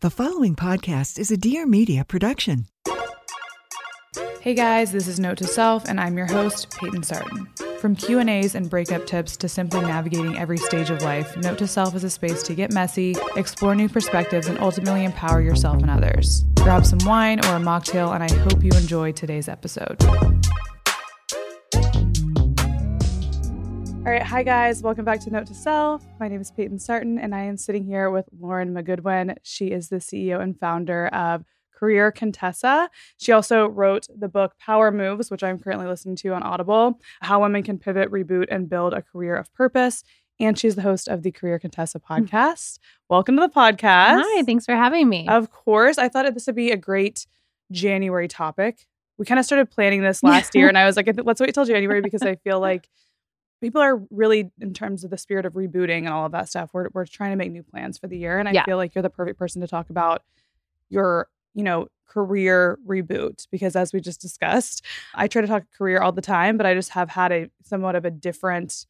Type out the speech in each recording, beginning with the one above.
The following podcast is a Dear Media production. Hey guys, this is Note to Self, and I'm your host, Payton Sartain. From Q&As and breakup tips to simply navigating every stage of life, Note to Self is a space to get messy, explore new perspectives, and ultimately empower yourself and others. Grab some wine or a mocktail, and I hope you enjoy today's episode. All right, hi guys, welcome back to Note to Self. My name is Payton Sartain, and I am sitting here with Lauren McGoodwin. She is the CEO and founder of Career Contessa. She also wrote the book Power Moves, which I'm currently listening to on Audible How Women Can Pivot, Reboot, and Build a Career of Purpose. And she's the host of the Career Contessa hmm. podcast. Welcome to the podcast. Hi, thanks for having me. Of course. I thought this would be a great January topic. We kind of started planning this last year, and I was like, let's wait till January because I feel like people are really in terms of the spirit of rebooting and all of that stuff we're, we're trying to make new plans for the year and i Yeah. feel like you're the perfect person to talk about your you know career reboot because as we just discussed i try to talk career all the time but i just have had a somewhat of a different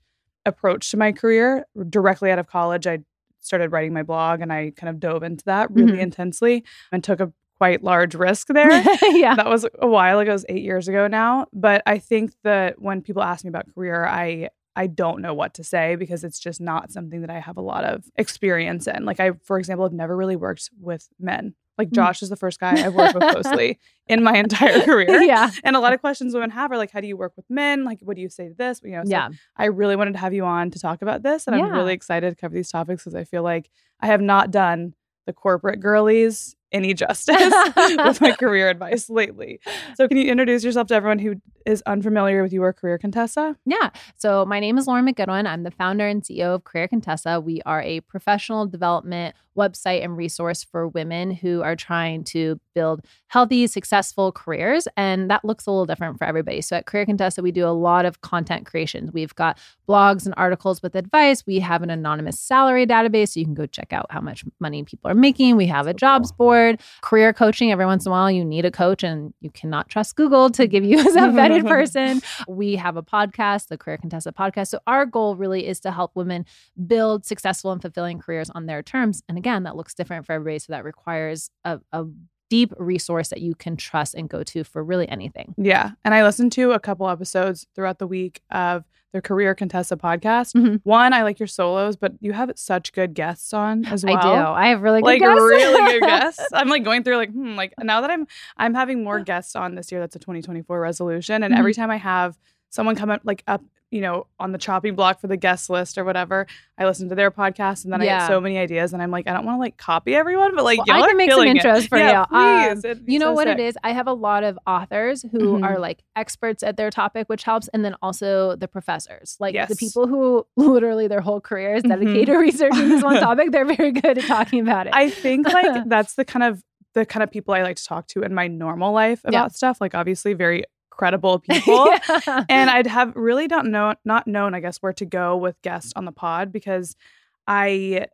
approach to my career directly out of college i started writing my blog and i kind of dove into that really Mhm. intensely and took a quite large risk there yeah. that was a while ago. It was eight years ago now. But I think that when people ask me about career, I I don't know what to say because it's just not something that I have a lot of experience in. Like I, for example, have never really worked with men. Like Mm. Josh is the first guy I've worked with closely in my entire career. yeah. And a lot of questions women have are like, how do you work with men? Like, what do you say to this? You know, so Yeah. I really wanted to have you on to talk about this. And I'm really excited to cover these topics because I feel like I have not done the corporate girlies any justice with my career advice lately. So, can you introduce yourself to everyone who is unfamiliar with your career, Contessa? Yeah. So my name is Lauren McGoodwin. I'm the founder and CEO of Career Contessa. We are a professional development website and resource for women who are trying to build healthy, successful careers. And that looks a little different for everybody. So at Career Contessa, we do a lot of content creation. We've got blogs and articles with advice. We have an anonymous salary database. So you can go check out how much money people are making. We have a So jobs board, career coaching. Every once in a while, you need a coach and you cannot trust Google to give you as a vetted person. We have a podcast, the Career Contessa podcast. So our goal really is to help women build successful and fulfilling careers on their terms. And again, that looks different for everybody. So that requires a, a deep resource that you can trust and go to for really anything. Yeah. And I listened to a couple episodes throughout the week of the Career Contessa podcast. Mhm. One, I like your solos, but you have such good guests on as well. I do. I have really good like guests. really good guests. I'm like going through like hmm, like now that I'm I'm having more guests on this year. That's a 2024 resolution, and Mm-hmm. every time I have someone come up like up you know on the chopping block for the guest list or whatever, I listen to their podcast, and then I Yeah. get so many ideas, and I'm like I don't want to like copy everyone, but like Well, y'all I can make some killing it. intros for yeah, you. Um, Please, It'd you know so what it sick. is? I have a lot of authors who Mhm. are like experts at their topic, which helps. And then also the professors, like the people who literally their whole career is Mhm. dedicated to researching this one topic. They're very good at talking about it. I think like that's the kind of the kind of people I like to talk to in my normal life Yeah. about stuff. Like obviously very credible people. Yeah. and I'd have really don't know not known I guess where to go with guests on the pod because I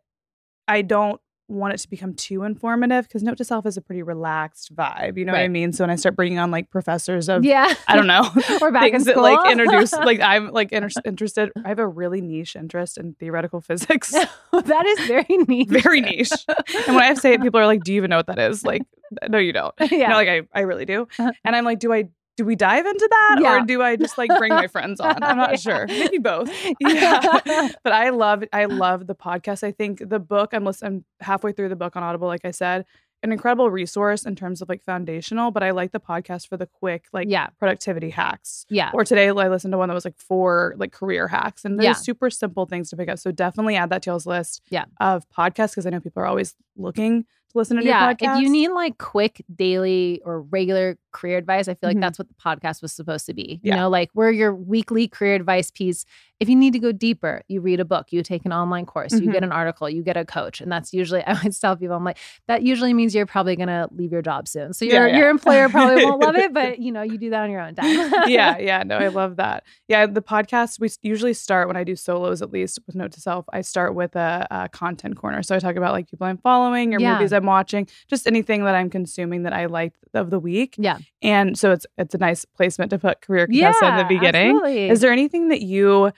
I don't want it to become too informative because note to self is a pretty relaxed vibe you know what I mean so when I start bringing on like professors of yeah. I don't know We're back in things that like introduce like I'm like inter- interested I have a really niche interest in theoretical physics that is very niche very niche and when I say it people are like do you even know what that is like no you don't yeah. no, like I, I really do. Uh-huh. And I'm like, do I do we dive into that Yeah. or do I just like bring my friends on? I'm not Yeah. sure. Maybe both. Yeah. but I love I love the podcast. I think the book I'm listening I'm halfway through the book on Audible, like I said, an incredible resource in terms of like foundational, but I like the podcast for the quick like yeah. productivity hacks. Yeah. Or today I listened to one that was like four like career hacks and they're Yeah. super simple things to pick up. So definitely add that to y'all's list Yeah. of podcasts because I know people are always looking listen to yeah, if you need like quick daily or regular career advice, I feel like Mhm. that's what the podcast was supposed to be. You know, like we're your weekly career advice piece. If you need to go deeper, you read a book, you take an online course, you Mhm. get an article, you get a coach, and that's usually I always tell people I'm like that usually means you're probably gonna leave your job soon. So your yeah. your employer probably won't love it, but you know you do that on your own time. yeah, yeah, no, I love that. Yeah, the podcast we usually start when I do solos, at least with Note to Self. I start with a, a content corner, so I talk about like people I'm following or Yeah. movies I'm watching, just anything that I'm consuming that I liked of the week. Yeah. and so it's it's a nice placement to put career Contessa in the beginning. Absolutely. Is there anything that you?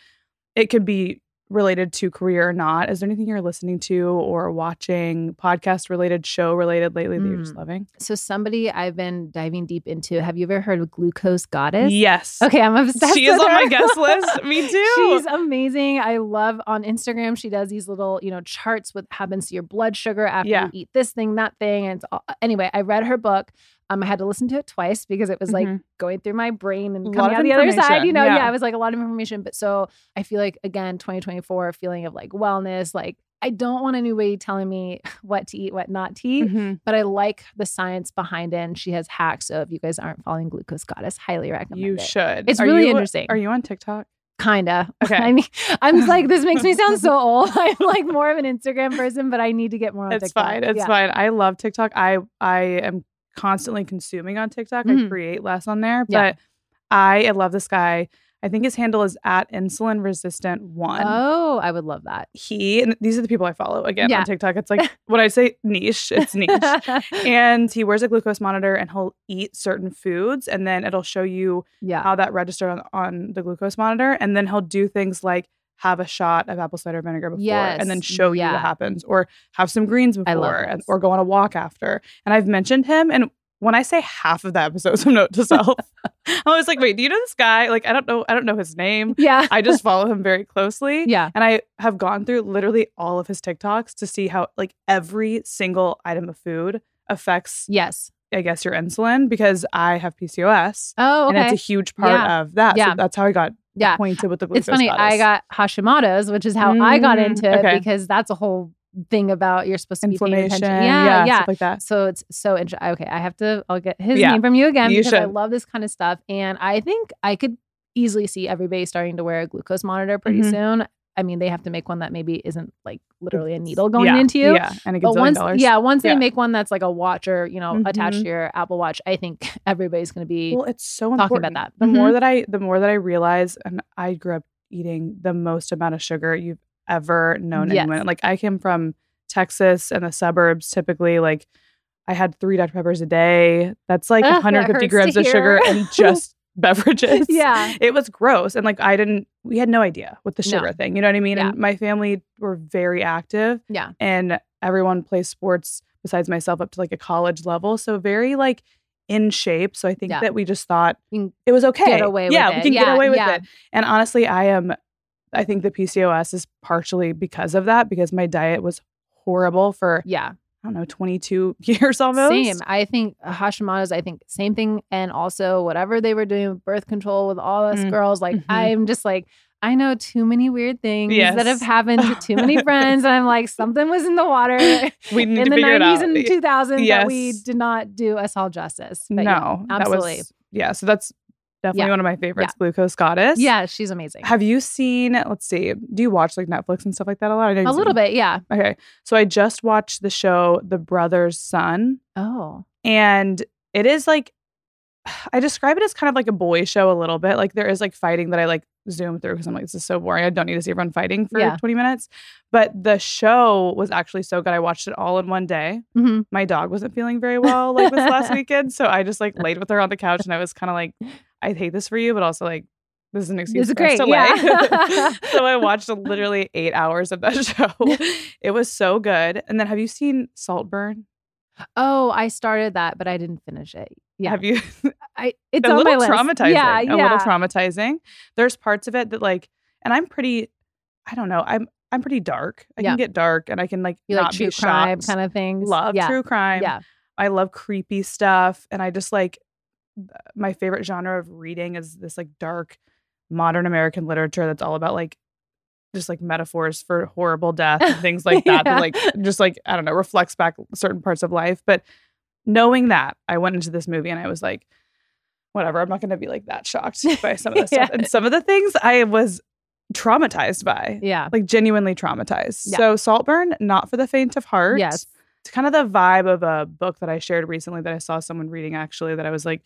It could be related to career or not, is there anything you're listening to or watching, podcast related, show related lately that you're just Mm. loving? So somebody I've been diving deep into. Have you ever heard of Glucose Goddess? Yes. Okay, I'm obsessed. She is on my guest list. Me too. She's amazing. I love on Instagram. She does these little, you know, charts with happens to your blood sugar after Yeah. you eat this thing, that thing. And it's all, anyway, I read her book. Um, I had to listen to it twice because it was like Mhm. going through my brain and coming out the other side. You know, Yeah. yeah. it was like a lot of information. But so I feel like again, 2024, feeling of like wellness. Like I don't want anybody telling me what to eat, what not to eat. Mhm. But I like the science behind it. And she has hacks. So if you guys aren't following Glucose Goddess, highly recommend You it. should. It's Are really you- interesting. Are you on TikTok? Kinda. Okay. I mean, I'm like, this makes me sound so old. I'm like more of an Instagram person, but I need to get more on It's TikTok. fine. It's Yeah. fine. I love TikTok. I I am constantly consuming on TikTok. I Mhm. create less on there, Yeah. but I, I love this guy. I think his handle is at insulin resistant one. Oh, I would love that. He and these are the people I follow again Yeah. on TikTok. It's like when I say niche, it's niche. and he wears a glucose monitor and he'll eat certain foods and then it'll show you yeah. how that registered on, on the glucose monitor and then he'll do things like have a shot of apple cider vinegar before and then Yes, show you yeah. what happens or have some greens before and, or go on a walk after and i've mentioned him and when i say half of the episodes of note to self i was like wait do you know this guy like i don't know i don't know his name yeah. i just follow him very closely yeah. and I have gone through literally all of his TikToks to see how like every single item of food affects, Yes. I guess, your insulin because I have PCOS Oh, okay. and it's a huge part Yeah. of that. Yeah. So that's how I got yeah. acquainted with the glucose It's funny. goddess. I got Hashimoto's, which is how I got Mm, into it okay. because that's a whole thing about you're supposed to be paying attention. Yeah, Yeah. Yeah. stuff like that. So it's so interesting. Okay, I have to. I'll get his Yeah, name from you again you because I love this kind of stuff, and I think I could easily see everybody starting to wear a glucose monitor pretty Mhm. soon. I mean, they have to make one that maybe isn't like literally a needle going yeah, into you. Yeah, and a But gazillion once, dollars. yeah, once they Yeah. make one that's like a watch or you know attached Mhm. to your Apple Watch, I think everybody's going to be Well, it's so talking important. about that. The Mhm. more that I, the more that I realize, and I grew up eating the most amount of sugar you've ever known Yes. anyone. Like I came from Texas and the suburbs. Typically, like I had three Dr Peppers a day. That's like Ugh, 150 hurts grams of sugar and just beverages. yeah, It was gross. And like I didn't we had no idea with the No. sugar thing. You know what I mean? Yeah. And my family were very active yeah, and everyone plays sports besides myself up to like a college level. So very like in shape. So I think Yeah. that we just thought it was okay. get away with yeah, it. we can get Yeah, away with it. And honestly, I am I think the PCOS is partially because of that because my diet was horrible for yeah. I don't know 22 years almost. Same. I think Hashimoto's. I think same thing, and also whatever they were doing with birth control with all us Mm, girls. Like mhm. I'm just like. I know too many weird things Yes. that have happened to too many friends. And I'm like, something was in the water We need in to the figure it 90s out. and 2000s that we did not do us all justice. But no, yeah, absolutely. was yeah. So that's definitely Yeah. one of my favorites. Glucose Goddess. yeah, she's amazing. Have you seen? Let's see. Do you watch like Netflix and stuff like that a lot? A little bit, yeah. Okay, so I just watched the show The Brothers Sun, Oh, and it is like I describe it as kind of like a boy show a little bit. Like there is like fighting that I like zoom through because I'm like this is so boring. I don't need to see everyone fighting for Yeah. 20 minutes. But the show was actually so good. I watched it all in one day. hmm My dog wasn't feeling very well like this last weekend, so I just like laid with her on the couch and I was kind of like, I hate this for you, but also like this is an excuse is for us great, yeah. so I watched literally eight hours of that show. It was so good. And then have you seen Saltburn? oh, I started that, but I didn't finish it. Yeah, Have you? I it's a little traumatizing. Yeah, yeah. A little traumatizing. There's parts of it that like, and I'm pretty. I don't know. I'm I'm pretty dark. I Yeah. can get dark, and I can like you not like true be crime shocked. kind of things. Love yeah. true crime. Yeah, I love creepy stuff, and I just like my favorite genre of reading is this like dark modern American literature that's all about like just like metaphors for horrible death and things like that. Yeah. That like just like I don't know reflects back certain parts of life. But knowing that, I went into this movie and I was like, whatever. I'm not going to be like that shocked by some of the stuff. And some of the things I was traumatized by, yeah, like genuinely traumatized. Yeah. So Saltburn, not for the faint of heart. Yes. It's kind of the vibe of a book that I shared recently that I saw someone reading actually that I was like,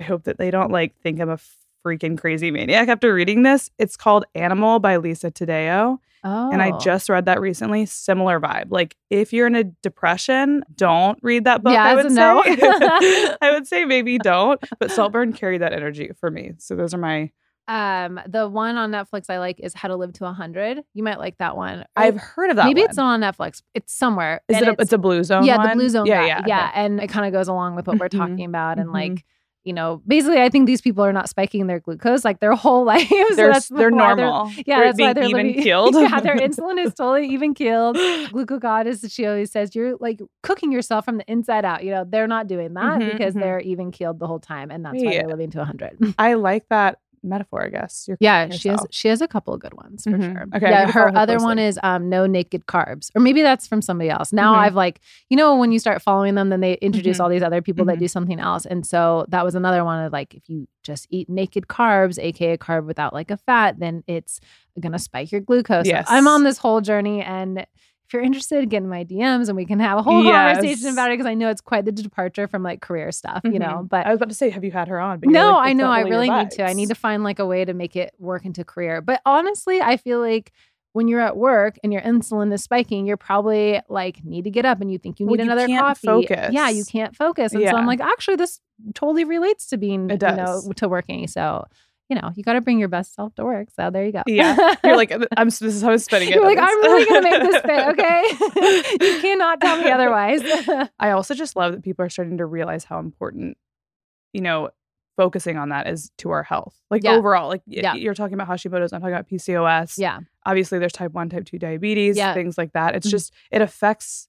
I hope that they don't like think I'm a freaking crazy maniac after reading this. It's called Animal by Lisa Taddeo. Oh, And I oh. just read that recently. Similar vibe. Like if you're in a depression, don't read that book. Yeah, I would no. say. I would say maybe don't. But Saltburn carried that energy for me. So those are my Um, the one on Netflix I like is How to Live to 100. You might like that one. Or I've heard of that. maybe one. it's not on Netflix. It's somewhere. Is And it? A, it's a blue zone. yeah, the blue zone. Yeah, guy. yeah, yeah. okay. And it kind of goes along with what we're Mhm, talking about. And mhm. like, you know, basically, I think these people are not spiking their glucose like their whole life. so They're they're normal. yeah, They're that's why they're even living, keeled. yeah, their insulin is totally even keeled. Glucagon, as she always says, you're like cooking yourself from the inside out. You know, they're not doing that Mhm, because mhm. they're even keeled the whole time, and that's why they're living to 100. I like that metaphor. I guess. You're Yeah, cooking she has she has a couple of good ones for Mhm. sure. Okay, yeah, her other one is um no naked carbs, or maybe that's from somebody else. Now Mhm. I've like you know when you start following them, then they introduce Mhm. all these other people that Mhm. do something else, and so that was another one of like if you just eat naked carbs, aka carb without like a fat, then it's gonna spike your glucose. Yes. I'm on this whole journey and. If you're interested, get in my DMs and we can have a whole Yes. conversation about it because I know it's quite the departure from like career stuff, you know. Mhm. But I was about to say, have you had her on? But no, like, I know. I really need to. I need to find like a way to make it work into career. But honestly, I feel like when you're at work and your insulin is spiking, you're probably like need to get up and you think you Well, need you another coffee. focus. Yeah, you can't focus. And so I'm like, actually, this totally relates to being, It you know, to working. So, you know, you got to bring your best self to work. So there you go. Yeah. You're like, I'm. This is how I'm spinning it. You're like, I'm really gonna make this fit, okay? you cannot tell me otherwise. I also just love that people are starting to realize how important, you know, focusing on that is to our health. Like Yeah. overall, like Yeah. you're talking about Hashimoto's, I'm talking about PCOS. yeah, Obviously, there's type one, type two diabetes, Yeah. things like that. It's Mhm. just it affects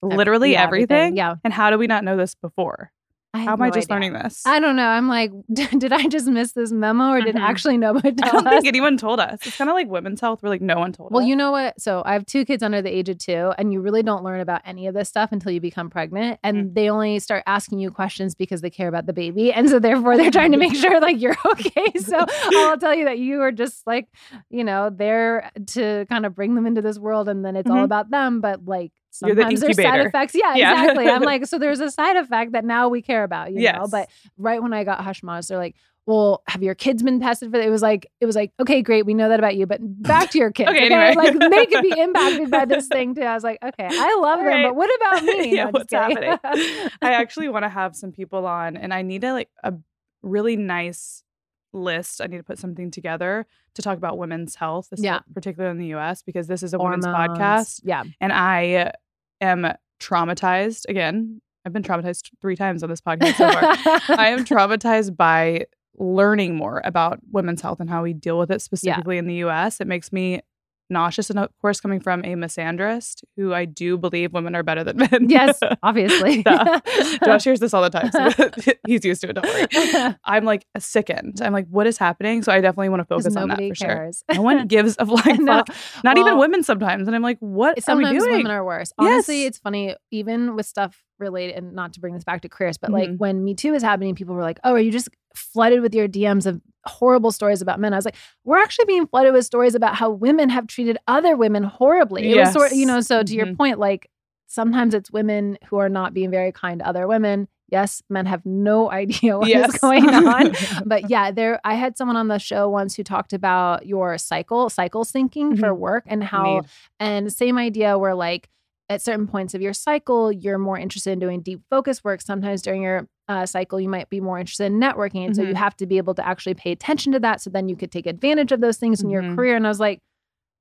literally yeah, everything. Yeah. And how do we not know this before? How am I just idea. learning this? I don't know. I'm like, did I just miss this memo or did Mhm. actually nobody tell us? I don't us? think anyone told us. It's kind of like women's health. We're like, no one told Well, us. you know what? So I have two kids under the age of two, and you really don't learn about any of this stuff until you become pregnant. And Mm. they only start asking you questions because they care about the baby. And so therefore they're trying to make sure like you're okay. So I'll tell you that you are just like, you know, there to kind of bring them into this world and then it's all Mhm. about them. But like You're the sometimes there's side effects. Yeah, Yeah. exactly. I'm like, so there's a side effect that now we care about, you know. But right when I got Hashimoto's, they're like, well, have your kids been tested for it? It was like, it was like, okay, great, we know that about you, but back to your kids. Okay, anyway. Like they could be impacted by this thing too. I was like, okay, I love them, Right. but what about me? Yeah, No, what's kidding. I actually want to have some people on, and I need a like a really nice list. I need to put something together to talk about women's health, this- Yeah. particularly in the U.S. because this is a women's podcast, Yeah. and I am traumatized. Again, I've been traumatized three times on this podcast so far. I am traumatized by learning more about women's health and how we deal with it specifically in the US. It makes me nauseous. And of course, coming from a misandrist who I do believe women are better than men. yes, obviously. Josh hears this all the time. So he's used to it. Don't worry. I'm like sickened. I'm like, what is happening? So I definitely want to focus on that for sure. No one gives a flying No. fuck. Not even women sometimes. And I'm like, what are we Sometimes doing? women are worse. Honestly, Yes. it's funny, even with stuff related, and not to bring this back to careers, but like Mhm. when Me Too was happening, people were like, oh, are you just flooded with your DMs of horrible stories about men? I was like, we're actually being flooded with stories about how women have treated other women horribly. It was sort you know, so to your Mhm. point, like sometimes it's women who are not being very kind to other women. Yes, men have no idea what is Yes. going on. but yeah, there I had someone on the show once who talked about your cycle, cycle syncing for Mhm. work and how and same idea where like at certain points of your cycle, you're more interested in doing deep focus work. Sometimes during your uh, cycle, you might be more interested in networking. And so you Mhm. have to be able to actually pay attention to that. So then you could take advantage of those things in your Mhm. career. And I was like,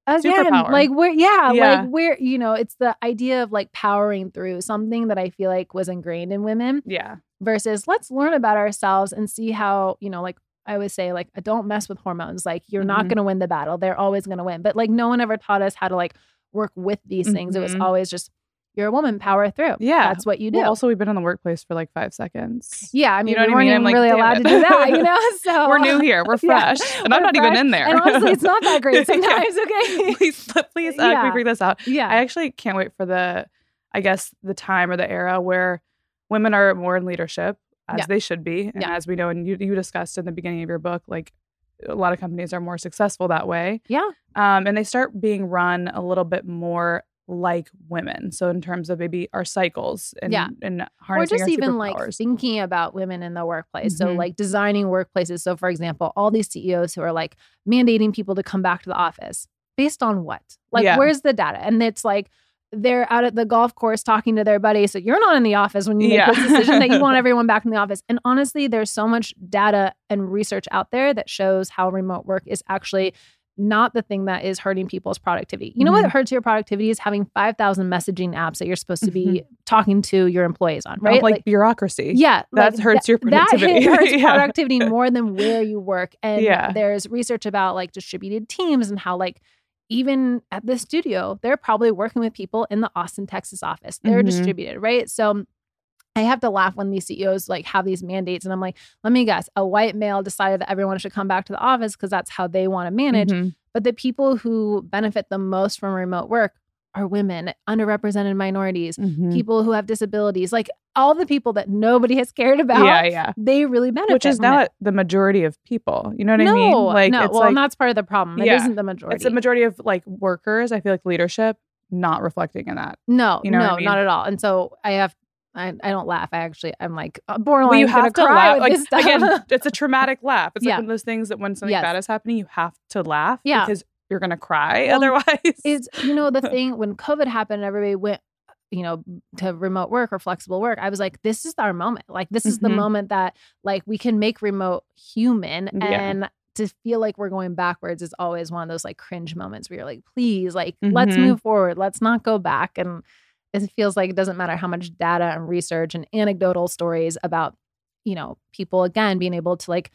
again, Superpower. like where, yeah, Yeah. like where, you know, it's the idea of like powering through something that I feel like was ingrained in women yeah. versus let's learn about ourselves and see how, you know, like I always say, like, don't mess with hormones. Like, you're not Mhm. going to win the battle. They're always going to win. But like, no one ever taught us how to like work with these things. It was Mhm. always just, you're a woman, power through. Yeah. That's what you do. Well, also, we've been in the workplace for like five seconds. yeah. I mean, know we I weren't mean? even I'm like, really allowed it. to do that, you know? So We're new here. We're Yeah. fresh. and I'm We're not even in there. And honestly, it's not that great sometimes, okay? please, please, uh, Yeah. figure this out? yeah. I actually can't wait for the, I guess, the time or the era where women are more in leadership, as Yeah. they should be, and Yeah. as we know, and you you discussed in the beginning of your book, like a lot of companies are more successful that way, yeah. um, and they start being run a little bit more like women. So in terms of maybe our cycles and Yeah. and Or harnessing just our even like thinking about women in the workplace. So, Mhm. like designing workplaces. So, for example, all these CEOs who are like mandating people to come back to the office based on what? Like, Yeah. where's the data? And it's like, they're out at the golf course talking to their buddies. So you're not in the office when you make Yeah. this decision that you want everyone back in the office. And honestly, there's so much data and research out there that shows how remote work is actually not the thing that is hurting people's productivity. You know Mm-hmm. what hurts your productivity is having 5,000 messaging apps that you're supposed to be talking to your employees on, right? Like, bureaucracy. yeah, That like, hurts your productivity. hit- hurts Yeah. productivity more than where you work. And Yeah. there's research about like distributed teams and how like even at the studio, they're probably working with people in the Austin, Texas office. They're Mhm. distributed, right? So I have to laugh when these CEOs like have these mandates, and I'm like, let me guess, a white male decided that everyone should come back to the office because that's how they want to manage. Mhm. But the people who benefit the most from remote work are women, underrepresented minorities, Mhm. people who have disabilities, like all the people that nobody has cared about. Yeah, yeah. They really benefit. Which is from it. not the majority of people. You know what no, I mean? Like no. it's well, like and that's part of the problem. It Yeah. not the majority. it's the majority of like workers. I feel like leadership not reflecting in that. no, you know no, I mean? not at all. And so I have. I, I don't laugh. I actually, I'm like uh, borderline. Well, you have to cry laugh. Like again, it's a traumatic laugh. It's Yeah. like one of those things that when something Yes. bad is happening, you have to laugh. Yeah. because you're gonna cry Well, otherwise. is you know the thing when COVID happened, and everybody went, you know, to remote work or flexible work. I was like, this is our moment. Like this is the Mhm. moment that like we can make remote human Yeah. and. To feel like we're going backwards is always one of those like cringe moments where you're like, please, like, let's Mhm. move forward. Let's not go back. And it feels like it doesn't matter how much data and research and anecdotal stories about, you know, people again being able to like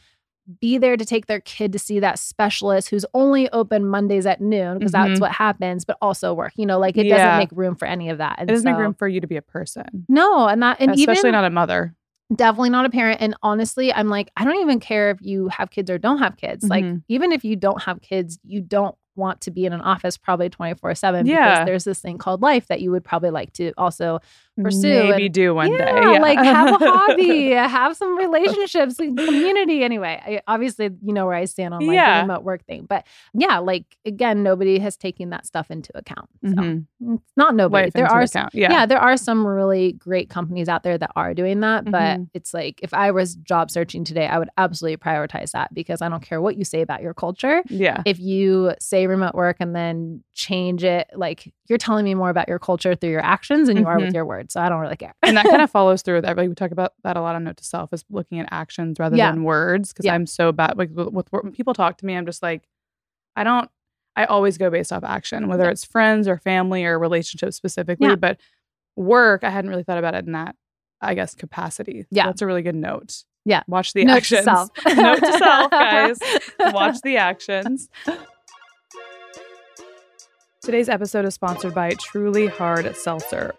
be there to take their kid to see that specialist who's only open Mondays at noon because that's Mhm. what happens, but also work. You know, like it Yeah. doesn't make room for any of that. And it doesn't make room for you to be a person, No, and that and especially even not a mother. definitely not a parent. And honestly, I'm like, I don't even care if you have kids or don't have kids. Like, Mhm. even if you don't have kids, you don't want to be in an office probably 24 7 Yeah. because there's this thing called life that you would probably like to also pursue Maybe and- do one yeah, day. Yeah. like have a hobby, have some relationships community. Anyway, I, obviously, you know where I stand on like Yeah. the remote work thing, but yeah, like again, nobody has taken that stuff into account. So Mhm. not nobody. Life there are account. yeah. Yeah. there are some really great companies out there that are doing that, but Mhm. it's like if I was job searching today, I would absolutely prioritize that because I don't care what you say about your culture. Yeah. If you say remote work and then change it, like you're telling me more about your culture through your actions than you are with Mhm. your words. So I don't really care. and that kind of follows through with everybody. We talk about that a lot on Note to Self is looking at actions rather Yeah. than words. Because Yeah. I'm so bad like with, when people talk to me, I'm just like, I don't. I always go based off action, whether Yeah. it's friends or family or relationships specifically. But work, I hadn't really thought about it in that, I guess, capacity. So Yeah. that's a really good note. Yeah. watch the Note to actions. self. Note to self, guys. Watch the actions. Today's episode is sponsored by Truly Hard Seltzer.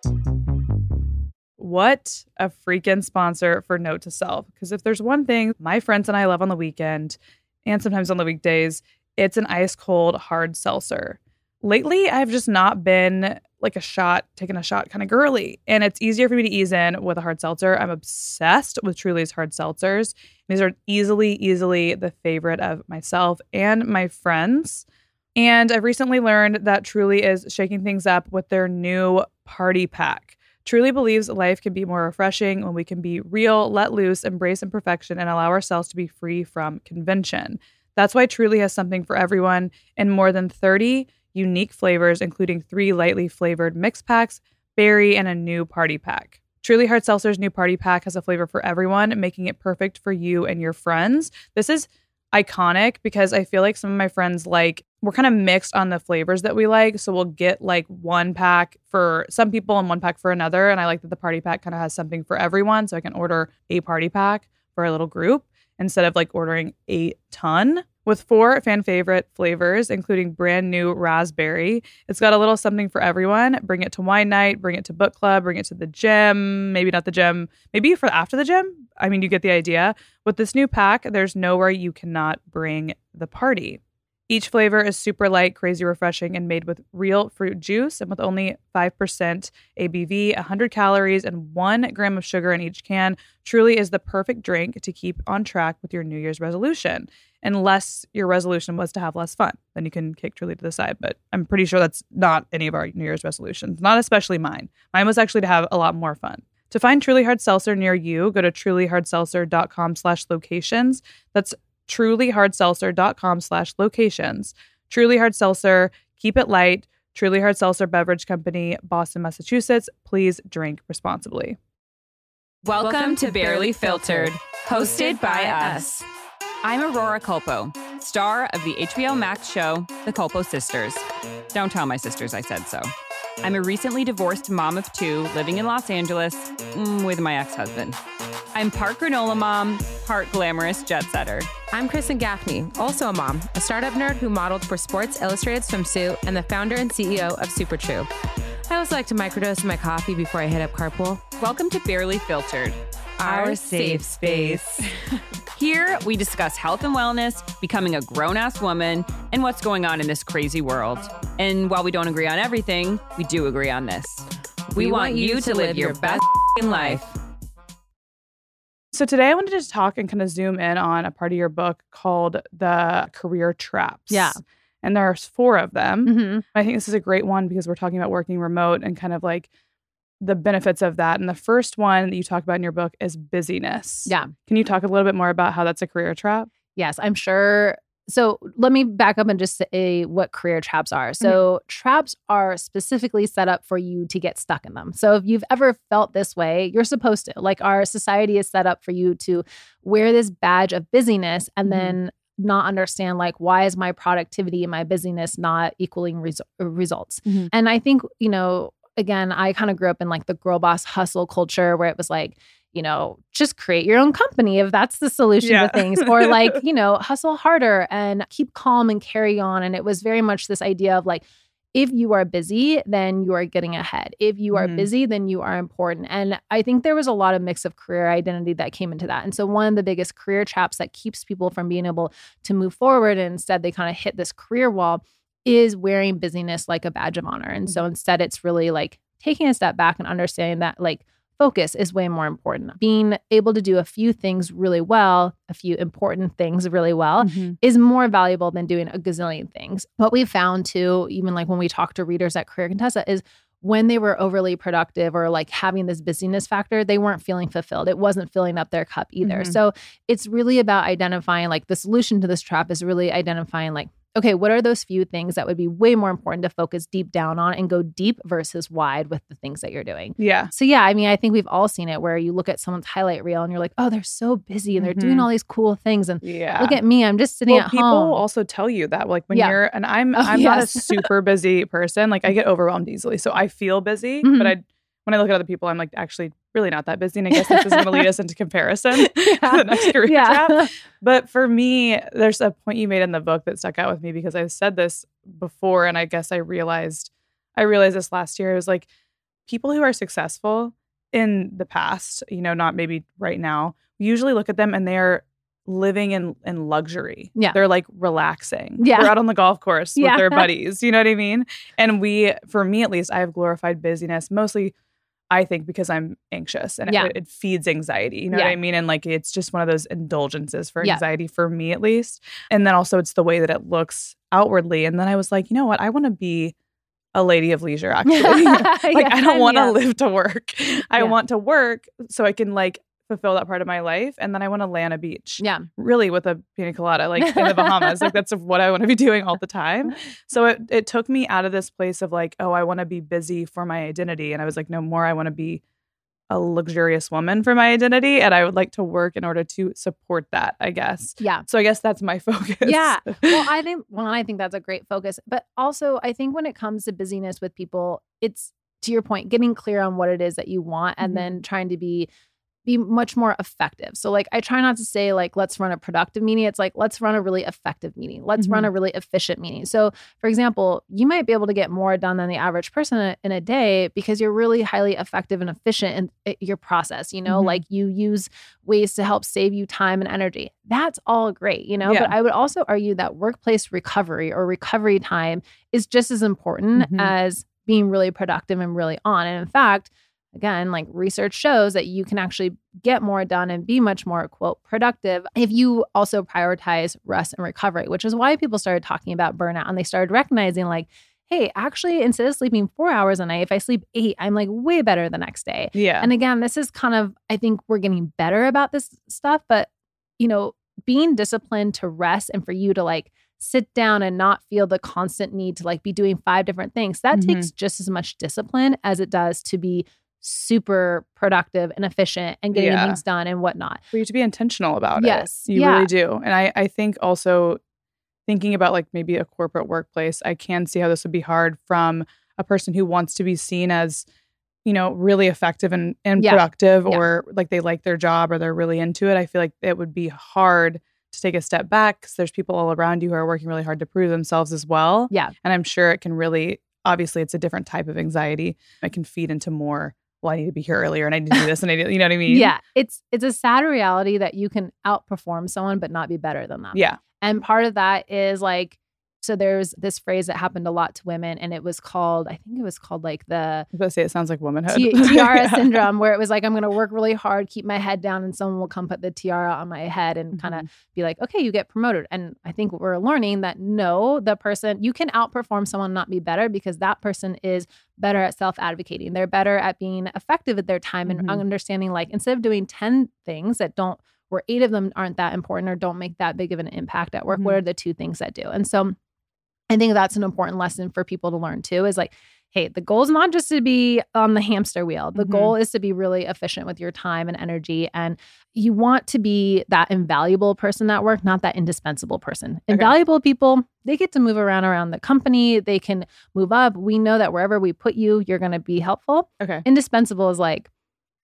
What a freaking sponsor for Note to Self. Because if there's one thing my friends and I love on the weekend and sometimes on the weekdays, it's an ice cold hard seltzer. Lately, I've just not been like a shot, taking a shot kind of girly. And it's easier for me to ease in with a hard seltzer. I'm obsessed with Truly's hard seltzers. These are easily, easily the favorite of myself and my friends. And I've recently learned that Truly is shaking things up with their new party pack. Truly believes life can be more refreshing when we can be real, let loose, embrace imperfection, and allow ourselves to be free from convention. That's why Truly has something for everyone in more than 30 unique flavors, including three lightly flavored mix packs, berry, and a new party pack. Truly Hard Seltzer's new party pack has a flavor for everyone, making it perfect for you and your friends. This is iconic because I feel like some of my friends like we're kind of mixed on the flavors that we like. So we'll get like one pack for some people and one pack for another. And I like that the party pack kind of has something for everyone. So I can order a party pack for a little group instead of like ordering a ton. With four fan favorite flavors, including brand new raspberry. It's got a little something for everyone. Bring it to wine night, bring it to book club, bring it to the gym, maybe not the gym, maybe for after the gym. I mean, you get the idea. With this new pack, there's nowhere you cannot bring the party. Each flavor is super light, crazy refreshing, and made with real fruit juice and with only 5% ABV, 100 calories, and one gram of sugar in each can. Truly is the perfect drink to keep on track with your New Year's resolution. Unless your resolution was to have less fun, then you can kick Truly to the side. But I'm pretty sure that's not any of our New Year's resolutions, not especially mine. Mine was actually to have a lot more fun. To find Truly Hard Seltzer near you, go to trulyhardseltzer.com slash locations. That's trulyhardseltzer.com slash locations. Truly Hard Seltzer, keep it light, Truly Hard Seltzer Beverage Company, Boston, Massachusetts. Please drink responsibly. Welcome to Barely Filtered, hosted by us. I'm Aurora Culpo, star of the HBO Max show, The Culpo Sisters. Don't tell my sisters I said so. I'm a recently divorced mom of two living in Los Angeles mm, with my ex husband. I'm part granola mom, part glamorous jet setter. I'm Kristen Gaffney, also a mom, a startup nerd who modeled for Sports Illustrated Swimsuit and the founder and CEO of Super True. I also like to microdose my coffee before I hit up carpool. Welcome to Barely Filtered, our safe space. Here, we discuss health and wellness, becoming a grown ass woman, and what's going on in this crazy world. And while we don't agree on everything, we do agree on this. We, want, you to live your best life. So today I wanted to talk and kind of zoom in on a part of your book called The Career Traps. Yeah. And there's four of them. Mm-hmm. I think this is a great one because we're talking about working remote and kind of like the benefits of that. And the first one that you talk about in your book is busyness. Yeah. Can you talk a little bit more about how that's a career trap? Yes, I'm sure. So let me back up and just say what career traps are. So traps are specifically set up for you to get stuck in them. So if you've ever felt this way, you're supposed to. Like our society is set up for you to wear this badge of busyness and Mhm. then not understand like why is my productivity and my busyness not equaling resu- uh, results. Mhm. And I think, you know, again, I kind of grew up in like the girl boss hustle culture where it was like, you know, just create your own company if that's the solution Yeah. to things, or like, you know, hustle harder and keep calm and carry on. And it was very much this idea of like, if you are busy, then you are getting ahead. If you are Mhm. busy, then you are important. And I think there was a lot of mix of career identity that came into that. And so one of the biggest career traps that keeps people from being able to move forward and instead they kind of hit this career wall is wearing busyness like a badge of honor. And so instead it's really like taking a step back and understanding that like focus is way more important. Being able to do a few things really well, a few important things really well Mhm. is more valuable than doing a gazillion things. What we found too, even like when we talk to readers at Career Contessa, is when they were overly productive or like having this busyness factor, they weren't feeling fulfilled. It wasn't filling up their cup either. Mhm. So it's really about identifying like the solution to this trap is really identifying like, okay, what are those few things that would be way more important to focus deep down on and go deep versus wide with the things that you're doing? Yeah. So yeah, I mean, I think we've all seen it where you look at someone's highlight reel and you're like, oh, they're so busy and they're doing Mhm. all these cool things. And Yeah. look at me, I'm just sitting well, at people home. also tell you that like when Yeah. you're and I'm Oh, I'm not a super busy person. Like I get overwhelmed easily. So I feel busy, Mhm. but I when I look at other people, I'm like actually really not that busy. And I guess this is gonna lead us into comparison. the next career yeah. trap. But for me, there's a point you made in the book that stuck out with me because I've said this before and I guess I realized I realized this last year. It was like people who are successful in the past, you know, not maybe right now, we usually look at them and they're living in in luxury. Yeah. They're like relaxing. Yeah. They're out on the golf course Yeah. with their buddies. You know what I mean? And we, for me at least, I have glorified busyness mostly I think because I'm anxious and Yeah. it, it feeds anxiety. You know what I mean? And like it's just one of those indulgences for Yeah. anxiety for me at least. And then also it's the way that it looks outwardly. And then I was like, you know what? I want to be a lady of leisure actually. like I don't want to Yeah. live to work. I Yeah. want to work so I can like fulfill that part of my life and then I want to lay on a beach. Yeah. Really with a pina colada like in the Bahamas. like that's what I want to be doing all the time. So it it took me out of this place of like, oh, I want to be busy for my identity and I was like, no more I want to be a luxurious woman for my identity and I would like to work in order to support that, I guess. Yeah. So I guess that's my focus. Yeah. Well, I think well, I think that's a great focus. But also I think when it comes to busyness with people, it's to your point, getting clear on what it is that you want and Mhm. then trying to be be much more effective. So like I try not to say like let's run a productive meeting. It's like let's run a really effective meeting. Let's run a really efficient meeting. So for example, you might be able to get more done than the average person in a, day because you're really highly effective and efficient in uh, your process, you know, Mhm. like you use ways to help save you time and energy. That's all great, you know, Yeah. but I would also argue that workplace recovery or recovery time is just as important Mhm. as being really productive and really on. And in fact, again, like research shows that you can actually get more done and be much more, quote, productive if you also prioritize rest and recovery, which is why people started talking about burnout and they started recognizing, like, hey, actually, instead of sleeping four hours a night, if I sleep eight, I'm like way better the next day. Yeah. And again, this is kind of, I think we're getting better about this stuff, but, you know, being disciplined to rest and for you to like sit down and not feel the constant need to like be doing five different things. That Mhm. takes just as much discipline as it does to be super productive and efficient and getting Yeah. things done and whatnot. for you to be intentional about Yes. it. Yes. You Yeah. really do. And I, I think also thinking about like maybe a corporate workplace, I can see how this would be hard from a person who wants to be seen as, you know, really effective and, and Yeah. productive or like they like their job or they're really into it. I feel like it would be hard to take a step back because there's people all around you who are working really hard to prove themselves as well. Yeah. And I'm sure it can really, obviously, it's a different type of anxiety. It can feed into more, well, I need to be here earlier and I need to do this and I need, you know what I mean? Yeah. It's it's a sad reality that you can outperform someone but not be better than them. Yeah. And part of that is like, so there's this phrase that happened a lot to women, and it was called, I think it was called like the I was say it sounds like womanhood. Ti- tiara syndrome, where it was like, I'm going to work really hard, keep my head down, and someone will come put the tiara on my head and kind of be like, okay, you get promoted. And I think we're learning that no, the person, you can outperform someone, not be better, because that person is better at self advocating. They're better at being effective at their time and Mhm. understanding, like, instead of doing 10 things that don't, where eight of them aren't that important or don't make that big of an impact at work, what Mhm. are the two things that do? And so I think that's an important lesson for people to learn too is like, hey, the goal is not just to be on the hamster wheel. The Mhm. goal is to be really efficient with your time and energy. And you want to be that invaluable person at work, not that indispensable person. Invaluable people, they get to move around around the company. They can move up. We know that wherever we put you, you're going to be helpful. Okay. Indispensable is like,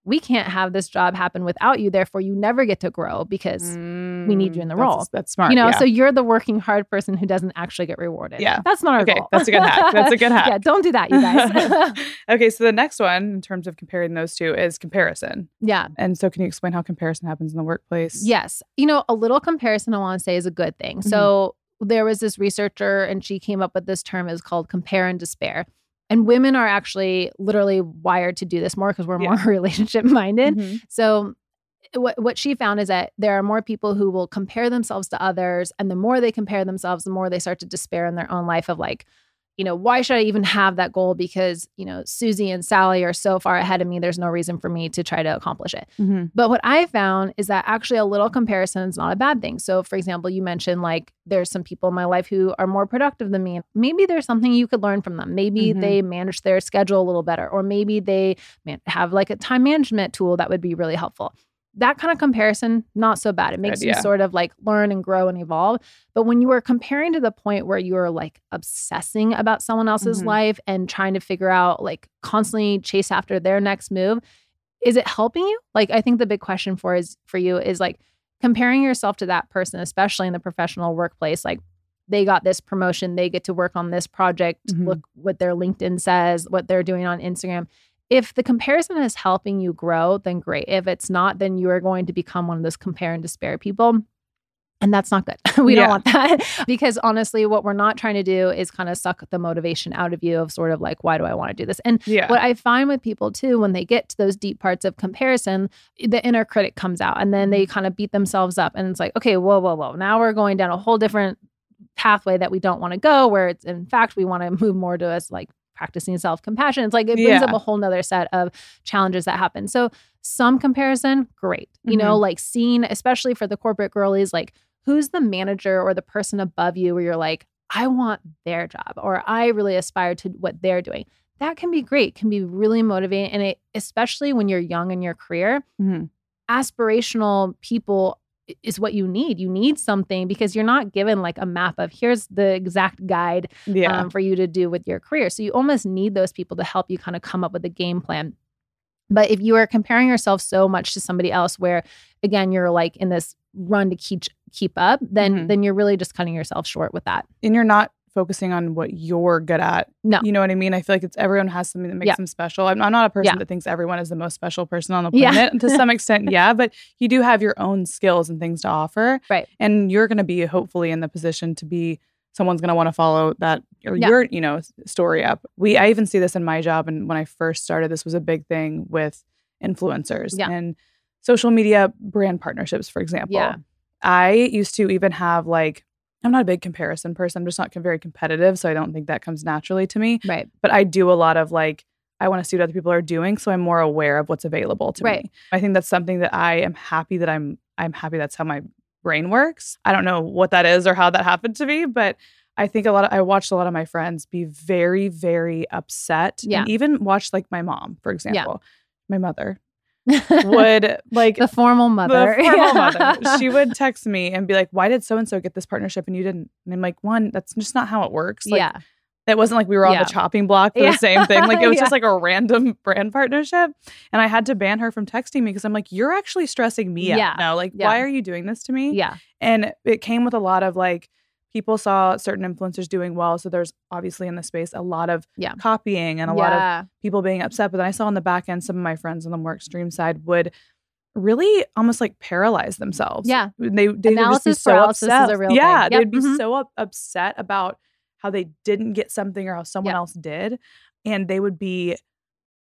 we can't have this job happen without you. Therefore, you never get to grow because we need you in the Mm, that's- role. That's smart. you know, yeah. so you're the working hard person who doesn't actually get rewarded. Yeah. That's not our Okay, goal. that's a good hack. That's a good hack. yeah, don't do that, you guys. okay, so the next one in terms of comparing those two is comparison. yeah. And so can you explain how comparison happens in the workplace? Yes. You know, a little comparison I want to say is a good thing. Mm-hmm. So there was this researcher and she came up with this term is called compare and despair. And women are actually literally wired to do this more because we're Yeah. more relationship minded. Mhm. So what what she found is that there are more people who will compare themselves to others and the more they compare themselves the more they start to despair in their own life of like you know why should I even have that goal because you know Susie and Sally are so far ahead of me there's no reason for me to try to accomplish it. Mhm. But what I found is that actually a little comparison is not a bad thing. So, for example, you mentioned like there's some people in my life who are more productive than me. Maybe there's something you could learn from them. Maybe Mhm. they manage their schedule a little better, or maybe they man- have like a time management tool that would be really helpful. That kind of comparison, not so bad. It makes Good, you yeah. sort of like learn and grow and evolve. But when you are comparing to the point where you are like obsessing about someone else's Mhm. life and trying to figure out, like constantly chase after their next move, is it helping you? Like, I think the big question for is for you is like comparing yourself to that person, especially in the professional workplace. Like, they got this promotion, they get to work on this project. Mhm. Look what their LinkedIn says, what they're doing on Instagram. If the comparison is helping you grow, then great. If it's not, then you are going to become one of those compare and despair people. And that's not good. we Yeah. don't want that because honestly, what we're not trying to do is kind of suck the motivation out of you of sort of like, why do I want to do this? And Yeah. what I find with people too, when they get to those deep parts of comparison, the inner critic comes out and then they mm-hmm. kind of beat themselves up. And it's like, okay, whoa, whoa, whoa. Now we're going down a whole different pathway that we don't want to go, where it's in fact, we want to move more to us like practicing self compassion. It's like it brings Yeah. up a whole nother set of challenges that happen. So, some comparison, great. You know, Mm-hmm. like seeing, especially for the corporate girlies, like who's the manager or the person above you where you're like, I want their job or I really aspire to what they're doing. That can be great, can be really motivating. And it, especially when you're young in your career, mm-hmm. aspirational people is what you need. You need something because you're not given like a map of here's the exact guide Yeah. um, for you to do with your career. So you almost need those people to help you kind of come up with a game plan. But if you are comparing yourself so much to somebody else, where again you're like in this run to keep keep up, then Mhm. then you're really just cutting yourself short with that. and you're not focusing on what you're good at. No. You know what I mean? I feel like it's everyone has something that makes Yeah. them special. I'm, I'm not a person Yeah. that thinks everyone is the most special person on the Yeah. planet. to some extent, yeah, but you do have your own skills and things to offer. Right. And you're going to be hopefully in the position to be someone's going to want to follow that or Yeah. your, you know, story up. We I even see this in my job and when I first started this was a big thing with influencers Yeah. and social media brand partnerships for example. Yeah. I used to even have like I'm not a big comparison person. I'm just not very competitive, so I don't think that comes naturally to me. Right. But I do a lot of like I want to see what other people are doing, so I'm more aware of what's available to Right. me. I think that's something that I am happy that I'm I'm happy that's how my brain works. I don't know what that is or how that happened to me, but I think a lot of I watched a lot of my friends be very, very upset. Yeah. And even watched like my mom, for example. My mother would like the formal mother. the formal mother. She would text me and be like, Why did so and so get this partnership and you didn't? And I'm like, one, that's just not how it works. Like yeah. it wasn't like we were on Yeah. the chopping block for Yeah. the same thing. Like it was Yeah. just like a random brand partnership. And I had to ban her from texting me because I'm like, you're actually stressing me out now. Like, why are you doing this to me? Yeah. And it came with a lot of like people saw certain influencers doing well. So there's obviously in the space a lot of Yeah. copying and a lot of people being upset. But then I saw on the back end some of my friends on the more extreme side would really almost like paralyze themselves. Yeah. They they would just be so paralysis is a upset. yeah. Yep. they'd be Mhm. so up- upset about how they didn't get something or how someone Yep. else did. And they would be,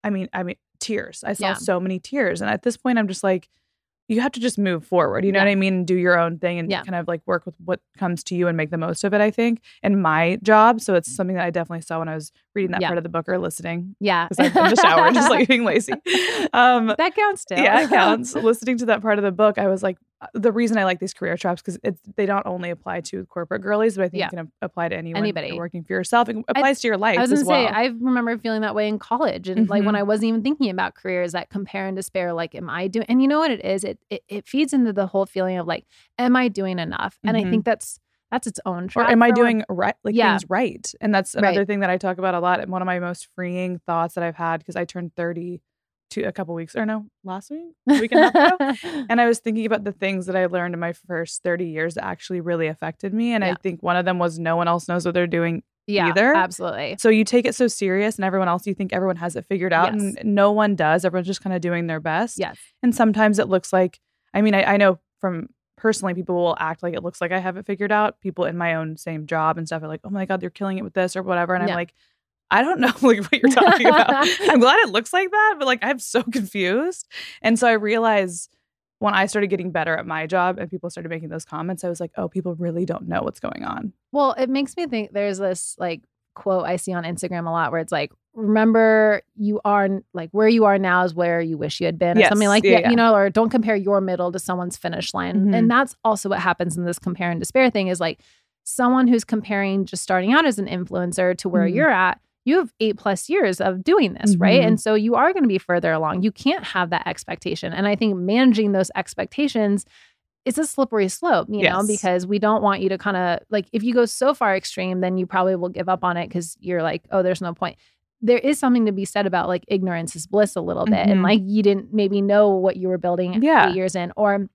I mean, I mean, tears. I saw Yeah. so many tears. And at this point, I'm just like, you have to just move forward. You know Yeah. what I mean? Do your own thing and Yeah. kind of like work with what comes to you and make the most of it, I think, in my job. So it's something that I definitely saw when I was reading that Yeah. part of the book or listening Yeah. because I'm in the shower just like being lazy. Um, that counts too. yeah, it counts. Listening to that part of the book, I was like, the reason I like these career traps because they don't only apply to corporate girlies, but I think Yeah. it can apply to anyone. Anybody. working for yourself. It applies to your life I was gonna as well. say, I remember feeling that way in college, and like when Mhm. I wasn't even thinking about careers, that compare and despair. Like, am I doing? And you know what it is? It it, it feeds into the whole feeling of like, am I doing enough? And I Mhm. think that's that's its own. or trap am I for a lot- doing right, like Yeah. things right? And that's Right. another thing that I talk about a lot. And one of my most freeing thoughts that I've had because I turned thirty two a couple weeks or no last week, week and a half ago. And I was thinking about the things that I learned in my first 30 years that actually really affected me. And I think one of them was no one else knows what they're doing yeah, either. absolutely. So you take it so serious, and everyone else, you think everyone has it figured out, Yes. and no one does. Everyone's just kind of doing their best. Yes. And sometimes it looks like, I mean, I, I know from personally, people will act like it looks like I have it figured out. People in my own same job and stuff are like, oh my God, they're killing it with this or whatever. And Yeah. I'm like, I don't know like what you're talking about. I'm glad it looks like that, but like I'm so confused. And so I realized when I started getting better at my job and people started making those comments, I was like, oh, people really don't know what's going on. Well, it makes me think there's this like quote I see on Instagram a lot where it's like, remember you are like where you are now is where you wish you had been or Yes. something like Yeah, that, yeah. you know, or don't compare your middle to someone's finish line. Mhm. And that's also what happens in this compare and despair thing is like someone who's comparing just starting out as an influencer to where Mhm. you're at. You have eight plus years of doing this, right? Mhm. And so you are going to be further along. You can't have that expectation. And I think managing those expectations it's a slippery slope, you know, because we don't want you to kind of like if you go so far extreme, then you probably will give up on it because you're like, oh, there's no point. There is something to be said about like ignorance is bliss a little bit, and Mhm. like you didn't maybe know what you were building Yeah. eight years in, or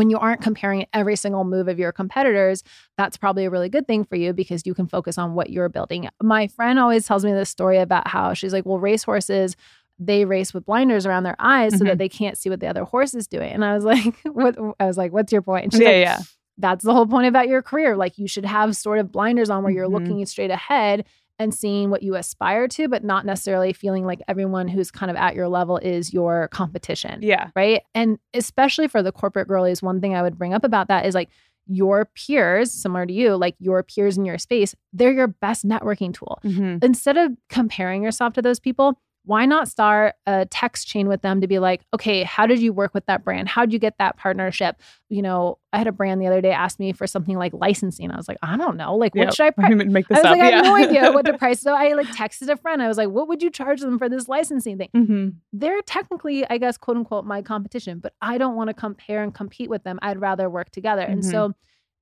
when you aren't comparing every single move of your competitors, that's probably a really good thing for you because you can focus on what you're building. My friend always tells me this story about how she's like, well, racehorses they race with blinders around their eyes so Mhm. that they can't see what the other horse is doing. And I was like, what I was like, what's your point? And she's Yeah, like, yeah. That's the whole point about your career. Like you should have sort of blinders on where you're Mhm. looking straight ahead and seeing what you aspire to, but not necessarily feeling like everyone who's kind of at your level is your competition Yeah. right? And especially for the corporate girlies, one thing I would bring up about that is like your peers, similar to you, like your peers in your space, they're your best networking tool. Mhm. Instead of comparing yourself to those people, why not start a text chain with them to be like, okay, how did you work with that brand? How did you get that partnership? You know, I had a brand the other day ask me for something like licensing. I was like, I don't know. Like, what Yep. should I price? I was up? like, I have no idea what to price. So I like texted a friend. I was like, what would you charge them for this licensing thing? hmm they're technically, I guess, quote unquote, my competition, but I don't want to compare and compete with them. I'd rather work together. And Mhm. so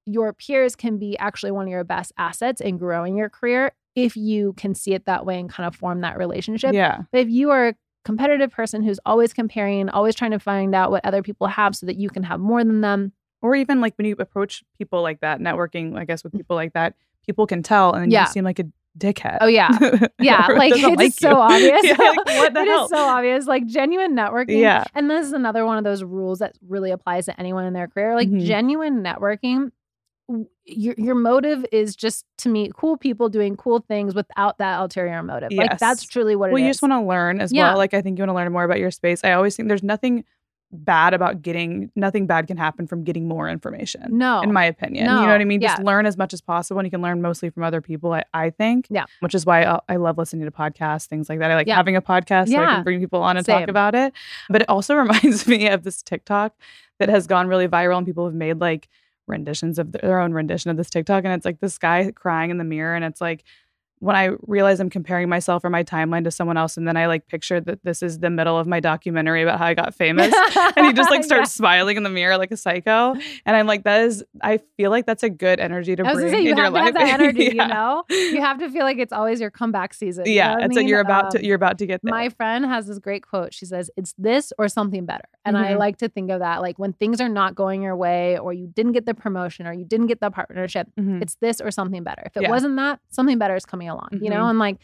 your peers can be actually one of your best assets in growing your career if you can see it that way and kind of form that relationship. Yeah. But if you are a competitive person who's always comparing, always trying to find out what other people have so that you can have more than them. Or even like when you approach people like that, networking, I guess, with people like that, people can tell and then Mm. Yeah. you seem like a dickhead. Oh yeah. Yeah, like it's like so obvious. Yeah, like, what the It hell? is so obvious. Like genuine networking. Yeah. And this is another one of those rules that really applies to anyone in their career. Like Mhm. genuine networking, your your motive is just to meet cool people doing cool things without that ulterior motive. Like that's truly what it is. well, you is. just want to learn as Yeah. well. Like I think you want to learn more about your space. I always think there's nothing bad about getting nothing bad can happen from getting more information. No. In my opinion. You know what I mean? Just learn as much as possible and you can learn mostly from other people, I, I think. Yeah. Which is why I, I love listening to podcasts, things like that. I like Yeah. having a podcast so I can bring people on and talk about it. But it also reminds me of this TikTok that has gone really viral and people have made like renditions of their own rendition of this TikTok. And it's like this guy crying in the mirror and it's like, when I realize I'm comparing myself or my timeline to someone else, and then I like picture that this is the middle of my documentary about how I got famous, and he just like starts smiling in the mirror like a psycho, and I'm like, that is, I feel like that's a good energy to I bring say you in have your to life. have that energy, yeah. you know. You have to feel like it's always your comeback season. you know yeah, what I it's like you're about Um, to you're about to get there. My friend has this great quote. She says, It's this or something better. And I Mhm. like to think of that like when things are not going your way, or you didn't get the promotion, or you didn't get the partnership, Mhm. it's this or something better. If it Yeah. wasn't that, something better is coming along, you know? Mhm. And like,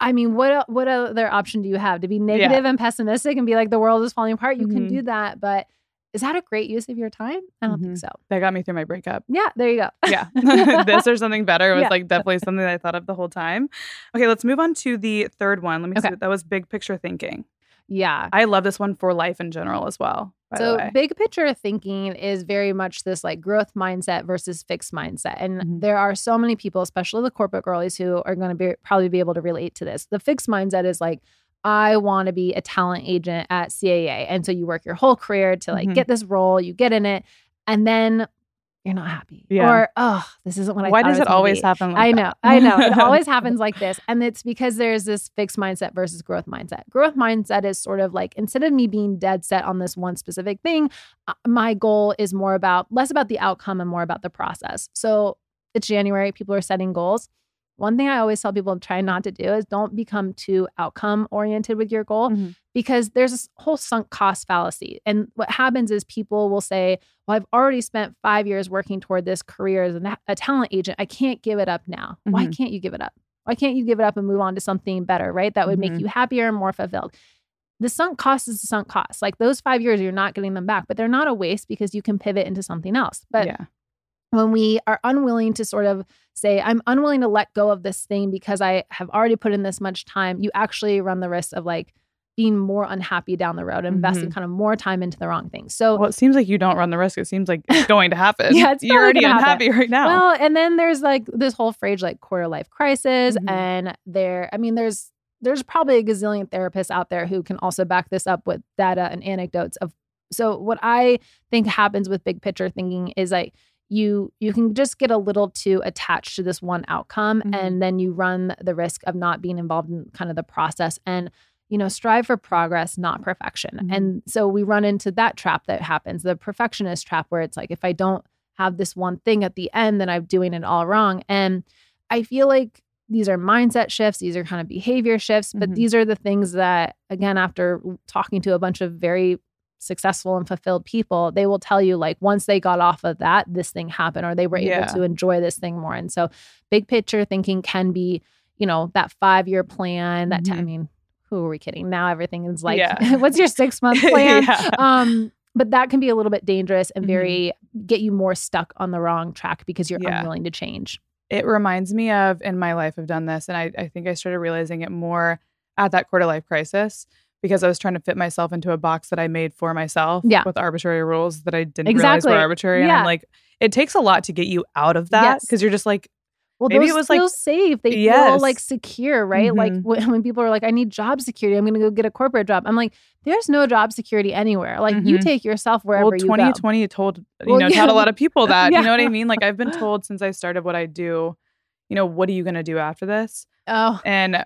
I mean, what what other option do you have? To be negative and pessimistic and be like the world is falling apart? You can Mhm. do that, but is that a great use of your time? I don't think Mhm. so. that got me through my breakup. Yeah, there you go. Yeah, this or something better was Yeah. like definitely something that I thought of the whole time. Okay, let's move on to the third one. Let me Okay. see. That was big picture thinking. Yeah. I love this one for life in general as well. So big picture thinking is very much this like growth mindset versus fixed mindset. And Mhm. there are so many people, especially the corporate girlies, who are going to be probably be able to relate to this. The fixed mindset is like, I want to be a talent agent at CAA. And so you work your whole career to like Mhm. get this role, you get in it, and then you're not happy. Yeah. Or, oh, this isn't what I Why does was it always be." happen? Like I know, I know. It always happens like this. And it's because there's this fixed mindset versus growth mindset. Growth mindset is sort of like instead of me being dead set on this one specific thing, uh, my goal is more about less about the outcome and more about the process. So it's January, people are setting goals. One thing I always tell people to try not to do is don't become too outcome oriented with your goal Mhm. because there's this whole sunk cost fallacy. And what happens is people will say, Well, I've already spent five years working toward this career as a, talent agent. I can't give it up now. Why Mhm. can't you give it up? Why can't you give it up and move on to something better, right? That would make Mhm. you happier and more fulfilled. The sunk cost is the sunk cost. Like those five years, you're not getting them back, but they're not a waste because you can pivot into something else. But yeah. When we are unwilling to sort of say, I'm unwilling to let go of this thing because I have already put in this much time, you actually run the risk of like being more unhappy down the road, investing kind of more time into the wrong things. So, Well, it seems like you don't run the risk. It seems like it's going to happen. Yeah, it's You're already unhappy right now. well, and then there's like this whole phrase like quarter life crisis. Mhm. And there, I mean, there's, there's probably a gazillion therapists out there who can also back this up with data and anecdotes of so what I think happens with big picture thinking is like you you can just get a little too attached to this one outcome Mhm. and then you run the risk of not being involved in kind of the process and you know strive for progress not perfection Mhm. and so we run into that trap that happens the perfectionist trap where it's like if i don't have this one thing at the end then i'm doing it all wrong and i feel like these are mindset shifts these are kind of behavior shifts but Mhm. these are the things that again after talking to a bunch of very successful and fulfilled people they will tell you like once they got off of that this thing happened or they were Yeah. able to enjoy this thing more and so big picture thinking can be you know that five year plan that ti- I Mhm. mean who are we kidding now everything is like Yeah. what's your six month plan Yeah. um but that can be a little bit dangerous and very get you more stuck on the wrong track because you're Yeah. unwilling to change it reminds me of in my life I've done this and I, I think I started realizing it more at that quarter life crisis because I was trying to fit myself into a box that I made for myself Yeah. with arbitrary rules that I didn't realize were arbitrary. And Yeah. I'm like, it takes a lot to get you out of that Yes. because you're just like, well Maybe those it was, like- feel safe they feel like secure right like Mhm. when, when people are like i need job security i'm gonna go get a corporate job i'm like there's no job security anywhere like you Mhm. take yourself wherever well, you go 2020 told, you Well, know, yeah. taught a lot of people that. You know what I mean? Like I've been told since I started what I do, you know, what are you going to do after this? oh And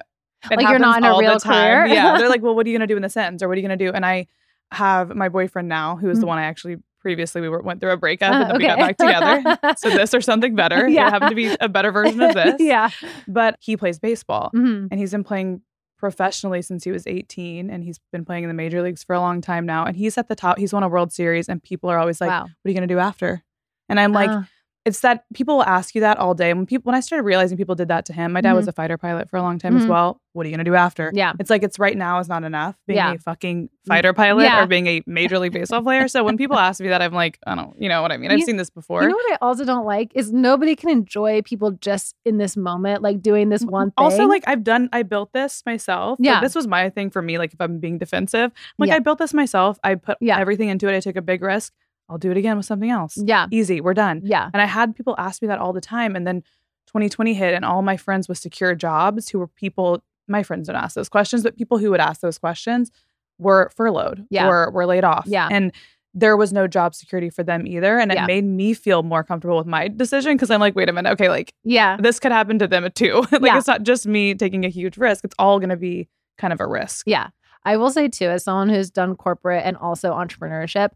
it Like you're not in a real career? yeah. They're like, well, what are you going to do in the sentence or what are you going to do? And I have my boyfriend now, who is the Mhm. one I actually previously we were, went through a breakup Uh, and then we got back together. so this or something better. Yeah. It happened to be a better version of this. yeah But he plays baseball Mhm. and he's been playing professionally since he was 18 and he's been playing in the major leagues for a long time now and he's at the top he's won a world series and people are always like wow what are you going to do after and i'm like Ah. It's that people will ask you that all day. When people when I started realizing people did that to him, my dad was a fighter pilot for a long time as Mhm. well. What are you gonna do after? Yeah. It's like it's right now is not enough being Yeah. a fucking fighter pilot Yeah. or being a major league baseball player. So when people ask me that, I'm like, I don't, you know what I mean. I've You- seen this before. You know what I also don't like is nobody can enjoy people just in this moment, like doing this one thing. also, like I've done, I built this myself. Like, Yeah. this was my thing for me. Like if I'm being defensive, like Yeah. I built this myself. I put everything into it. I took a big risk. I'll do it again with something else. yeah, Easy. We're done. yeah, And I had people ask me that all the time. And then 2020 hit, and all my friends with secure jobs who were people, my friends don't ask those questions, but people who would ask those questions were furloughed Yeah. or were laid off. Yeah. And there was no job security for them either. And it Yeah. made me feel more comfortable with my decision because I'm like, wait a minute. Okay. Like yeah. this could happen to them too. like Yeah. it's not just me taking a huge risk, it's all going to be kind of a risk. Yeah. I will say too, as someone who's done corporate and also entrepreneurship,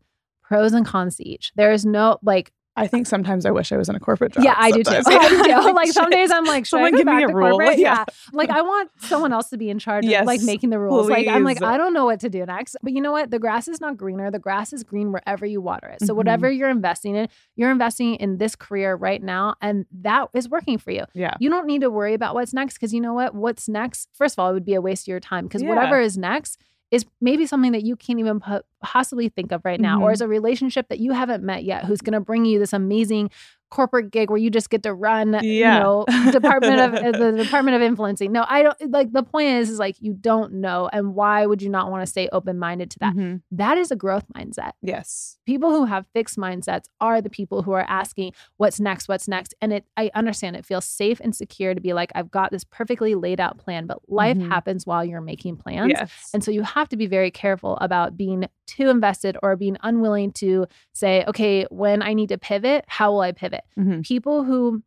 pros and cons to each. There is no like, I think sometimes I wish I was in a corporate job. yeah, I do too. I do too. Like some days I'm like, should Someone I go give me a to rule. corporate? Yeah. Yeah. Like I want someone else to be in charge Yes, of like making the rules. Like I'm like. I don't know what to do next. But you know what? The grass is not greener. The grass is green wherever you water it. So Mhm. whatever you're investing in, you're investing in this career right now. And that is working for you. Yeah. You don't need to worry about what's next because you know what? What's next, first of all, it would be a waste of your time because Yeah. whatever is next is maybe something that you can't even po- possibly think of right now, or Mhm. is a relationship that you haven't met yet who's going to bring you this amazing corporate gig where you just get to run, Yeah. you know, department of uh, the department of influencing. No, I don't like the point is is like you don't know, and why would you not want to stay open minded to that? Mhm. That is a growth mindset Yes. people who have fixed mindsets are the people who are asking what's next what's next and it i understand it feels safe and secure to be like i've got this perfectly laid out plan but life Mhm. happens while you're making plans Yes. and so you have to be very careful about being too invested or being unwilling to say okay when i need to pivot how will i pivot Mhm. people who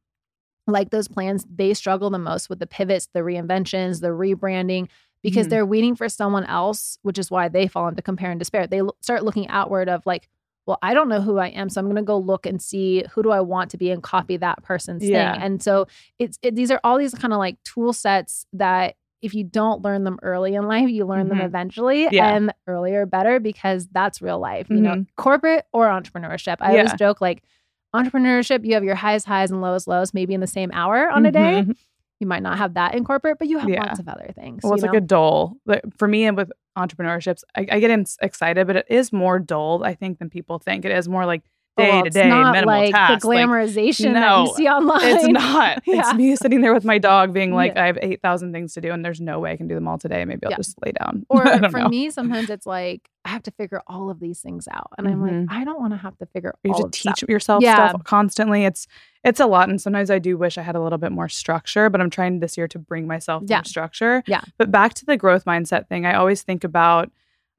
like those plans they struggle the most with the pivots the reinventions the rebranding because Mhm. they're waiting for someone else which is why they fall into compare and despair they l- start looking outward of like well i don't know who i am so i'm going to go look and see who do i want to be and copy that person's Yeah. thing and so it's it, these are all these kind of like tool sets that if you don't learn them early in life you learn them Mhm. eventually Yeah. and earlier better because that's real life you know Mhm. corporate or entrepreneurship i always joke like entrepreneurship you have your highest highs and lowest lows maybe in the same hour on a day Mhm. you might not have that in corporate but you have Yeah. lots of other things Well, it's you like a dull. Like, for me and with entrepreneurships, I, I get excited, but it is more dull, I think, than people think. It is more like day to it's day, not minimal like tasks. the like, glamorization that no, you see online it's not. Yeah. It's me sitting there with my dog being like, Yeah. I have 8,000 things to do and there's no way I can do them all today. Maybe I'll Yeah. just lay down. or for know. me sometimes it's like i have to figure all of these things out and i'm Mhm. like i don't want to have to figure you all have to teach yourself Yeah. stuff constantly. It's it's a lot, and sometimes I do wish I had a little bit more structure. But I'm trying this year to bring myself Yeah. structure. Yeah. But back to the growth mindset thing, I always think about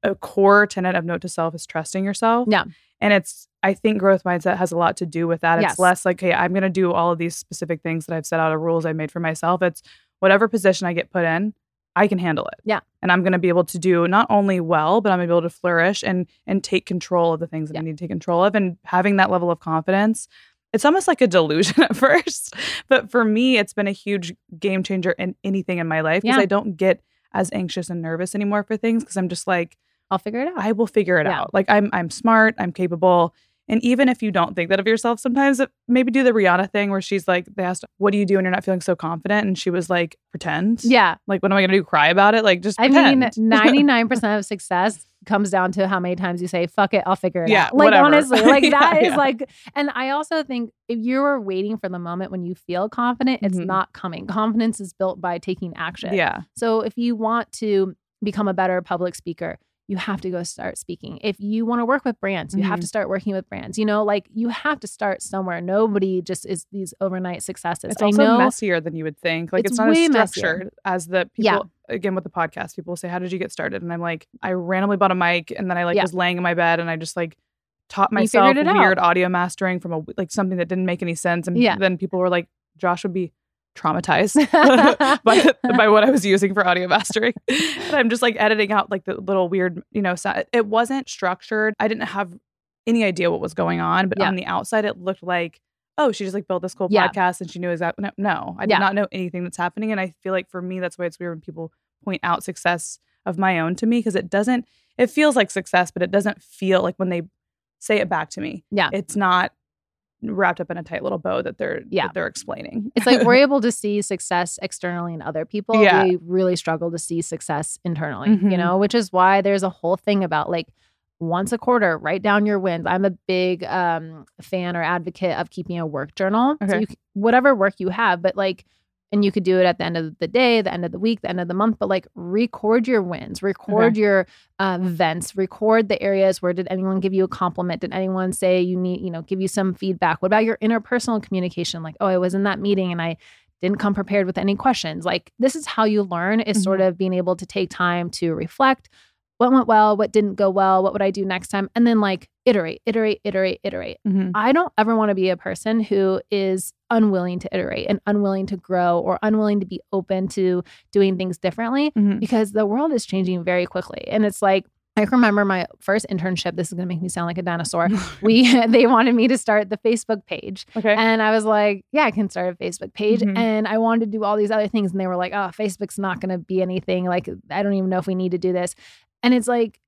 a core tenet of Note to Self is trusting yourself. Yeah. And it's I think growth mindset has a lot to do with that. It's Yes. less like, hey, I'm going to do all of these specific things that I've set out of rules I made for myself. It's whatever position I get put in, I can handle it. Yeah. And I'm going to be able to do not only well, but I'm going to be able to flourish and and take control of the things that I need to take control of. And having that level of confidence, it's almost like a delusion at first. But for me, it's been a huge game changer in anything in my life because Yeah. I don't get as anxious and nervous anymore for things because I'm just like, i'll figure it out I will figure it Yeah. out. Like I'm I'm smart, I'm capable. And even if you don't think that of yourself, sometimes maybe do the Rihanna thing where she's like, they asked, "What do you do when you're not feeling so confident?" And she was like, "Pretend." yeah Like, what am I gonna do? Cry about it? Like, just i pretend. mean 99% of success comes down to how many times you say fuck it i'll figure it Yeah, out like whatever. honestly like Yeah, that is yeah. like and i also think if you're waiting for the moment when you feel confident it's Mhm. not coming confidence is built by taking action yeah, So if you want to become a better public speaker, you have to go start speaking. If you want to work with brands, you have Mhm. to start working with brands. You know, like you have to start somewhere. Nobody just is these overnight successes. it's I also know messier than you would think. Like, It's it's, not as messier. structured as the Yeah. people. Again, with the podcast, people say, "How did you get started?" And I'm like, I randomly bought a mic, and then I like Yeah. was laying in my bed, and I just like taught myself it out. weird audio mastering from a like something that didn't make any sense, and Yeah. then people were like, "Josh would be traumatized." by by what I was using for audio mastering. and I'm just like editing out like the little weird, you know, it wasn't structured. I didn't have any idea what was going on, but Yeah. on the outside it looked like, oh, she just like built this cool Yeah. podcast and she knew exactly. No, no I did Yeah. not know anything that's happening, and I feel like for me that's why it's weird when people point out success of my own to me because it doesn't. It feels like success, but it doesn't feel like when they say it back to me. Yeah. it's not wrapped up in a tight little bow that they're Yeah. that they're explaining. It's like we're able to see success externally in other people. Yeah. We really struggle to see success internally, you Mhm. know, which is why there's a whole thing about like once a quarter, write down your wins. I'm a big um, fan or advocate of keeping a work journal. So Okay. you, whatever work you have, but like, and you could do it at the end of the day, the end of the week, the end of the month, but like record your wins, record your uh, events, record the areas where did anyone give you a compliment? Did anyone say you need, you know, give you some feedback? What about your interpersonal communication? Like, oh, I was in that meeting and I didn't come prepared with any questions. Like, this is how you learn is sort of being able to take time to reflect what went well, what didn't go well, what would I do next time? And then like iterate, iterate, iterate, iterate. Mhm. I don't ever want to be a person who is unwilling to iterate and unwilling to grow or unwilling to be open to doing things differently Mhm. because the world is changing very quickly. And it's like, I remember my first internship. This is going to make me sound like a dinosaur. We they wanted me to start the Facebook page, Okay. and I was like, "Yeah, I can start a Facebook page." Mhm. And I wanted to do all these other things, and they were like, "Oh, Facebook's not going to be anything. Like, I don't even know if we need to do this." And it's like,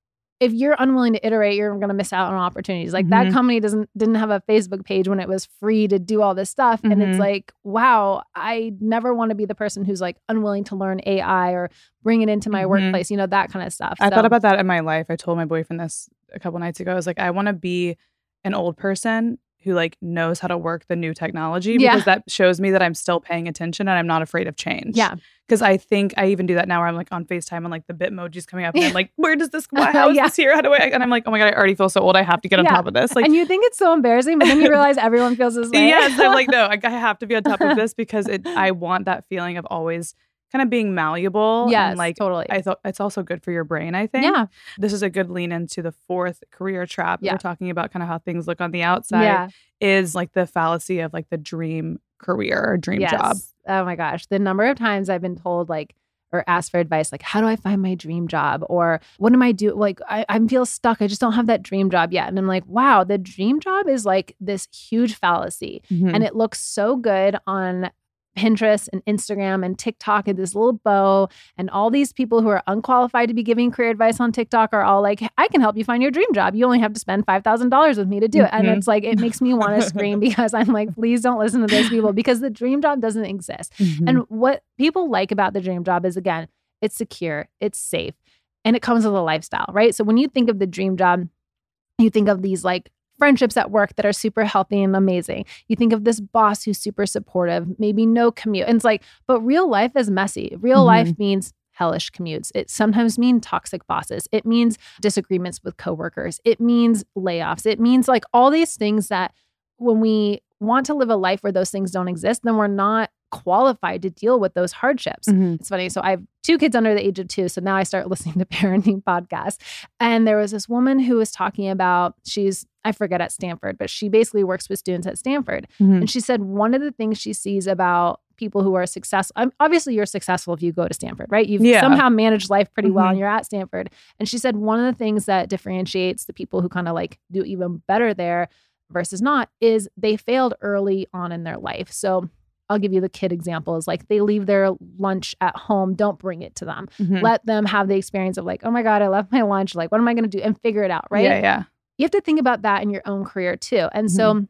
if you're unwilling to iterate, you're going to miss out on opportunities. Like that Mhm. company doesn't didn't have a Facebook page when it was free to do all this stuff, and it's Mhm. like, wow, I never want to be the person who's like unwilling to learn AI or bring it into my Mhm. workplace. You know that kind of stuff. I So- thought about that in my life. I told my boyfriend this a couple nights ago. I was like, I want to be an old person who like knows how to work the new technology Yeah. because that shows me that I'm still paying attention and I'm not afraid of change. Yeah. Because I think I even do that now where I'm like on FaceTime and like the Bitmoji's coming up and I'm like, where does this why, uh, how is Yeah. this here? How do I and I'm like, oh my God, I already feel so old. I have to get on Yeah. top of this. Like and you think it's so embarrassing, but then you realize everyone feels this way. yes, I'm like, no, I, I have to be on top of this because it I want that feeling of always kind of being malleable. yes, And like totally. I thought it's also good for your brain, I think. yeah, This is a good lean into the fourth career trap. Yeah. We're talking about kind of how things look on the outside yeah, is like the fallacy of like the dream career or dream yes. job. Oh my gosh, the number of times I've been told like or asked for advice like how do i find my dream job or what am i do like I, I feel stuck i just don't have that dream job yet and i'm like wow the dream job is like this huge fallacy Hmm. and it looks so good on Pinterest and Instagram and TikTok and this little bow and all these people who are unqualified to be giving career advice on TikTok are all like, I can help you find your dream job. You only have to spend five thousand dollars with me to do it. And Mhm. it's like it makes me want to scream because I'm like, please don't listen to those people because the dream job doesn't exist. Mhm. And what people like about the dream job is again, it's secure, it's safe, and it comes with a lifestyle, right? So when you think of the dream job, you think of these like friendships at work that are super healthy and amazing. You think of this boss who's super supportive, maybe no commute. And it's like, but real life is messy. Real Mhm. life means hellish commutes. It sometimes means toxic bosses. It means disagreements with coworkers. It means layoffs. It means like all these things that when we want to live a life where those things don't exist, then we're not qualified to deal with those hardships. Mhm. It's funny. So I have two kids under the age of two. So now I start listening to parenting podcasts. And there was this woman who was talking about, she's, I forget at Stanford, but she basically works with students at Stanford. Mhm. And she said one of the things she sees about people who are successful, um, obviously you're successful if you go to Stanford, right? You've Yeah. somehow managed life pretty well Mhm. and you're at Stanford. And she said one of the things that differentiates the people who kind of like do even better there versus not is they failed early on in their life. So I'll give you the kid examples. Like they leave their lunch at home, don't bring it to them. Mhm. Let them have the experience of like, oh my God, I left my lunch. Like, what am I going to do? And figure it out, right? Yeah, yeah. you have to think about that in your own career too. And so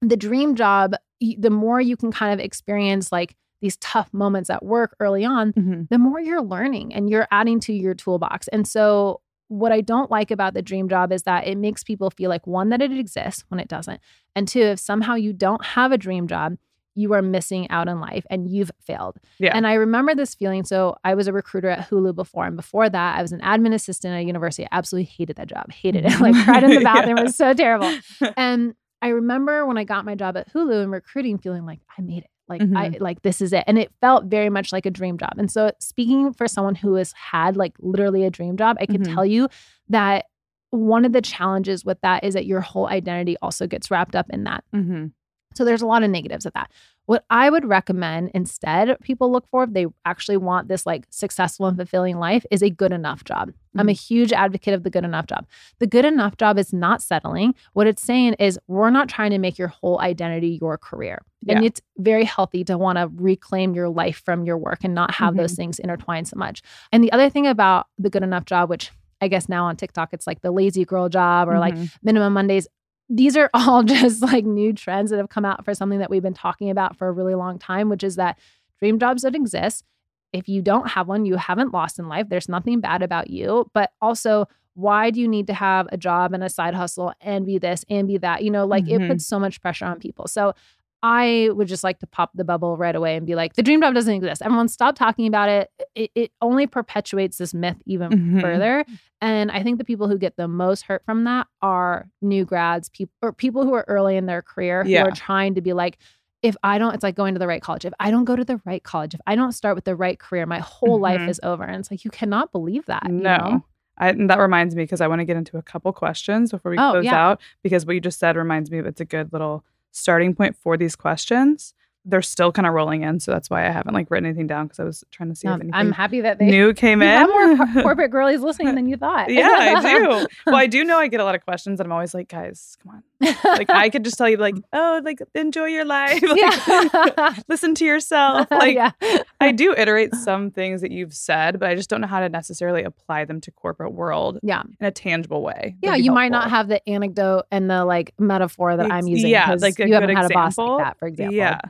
the dream job, the more you can kind of experience like these tough moments at work early on, Mhm. the more you're learning and you're adding to your toolbox. And so what I don't like about the dream job is that it makes people feel like one that it exists when it doesn't. And two, if somehow you don't have a dream job, you are missing out in life and you've failed. Yeah. And I remember this feeling. So I was a recruiter at Hulu before. And before that, I was an admin assistant at a university. I absolutely hated that job. Hated it. Like cried in the bathroom. It was so terrible. And I remember when I got my job at Hulu and recruiting, feeling like I made it. Like I like this is it. And it felt very much like a dream job. And so speaking for someone who has had like literally a dream job, I can Mhm. tell you that one of the challenges with that is that your whole identity also gets wrapped up in that. Mhm. So there's a lot of negatives of that. What I would recommend instead people look for if they actually want this like successful and fulfilling life is a good enough job. I'm a huge advocate of the good enough job. The good enough job is not settling. What it's saying is we're not trying to make your whole identity your career. And it's very healthy to want to reclaim your life from your work and not have those things intertwined so much. And the other thing about the good enough job, which I guess now on TikTok it's like the lazy girl job or like Mhm. minimum Mondays. These are all just like new trends that have come out for something that we've been talking about for a really long time, which is that dream jobs that exist. If you don't have one, you haven't lost in life. There's nothing bad about you. But also, why do you need to have a job and a side hustle and be this and be that? You know, like Mhm. it puts so much pressure on people. So I would just like to pop the bubble right away and be like, the dream job doesn't exist. Everyone stop talking about it. It, it only perpetuates this myth even Mhm. further. And I think the people who get the most hurt from that are new grads, people or people who are early in their career who Yeah. are trying to be like, if I don't, it's like going to the right college. If I don't go to the right college, if I don't start with the right career, my whole life Mhm. is over. And it's like you cannot believe that. you No. know? I, and that reminds me because I want to get into a couple questions before we Oh, close yeah. out because what you just said reminds me of it's a good little starting point for these questions. They're still kind of rolling in, so that's why I haven't like written anything down because I was trying to see No, if anything I'm happy that they new came in. have more cor- corporate girlies listening than you thought. yeah, I do. Well, I do know I get a lot of questions, and I'm always like, guys, come on. Like I could just tell you, like, oh, like enjoy your life, like, listen to yourself. Like yeah. I do iterate some things that you've said, but I just don't know how to necessarily apply them to corporate world Yeah. in a tangible way. Yeah, you might not have the anecdote and the like metaphor that I'm using. yeah, like a you good haven't had a boss like that, for example. Yeah.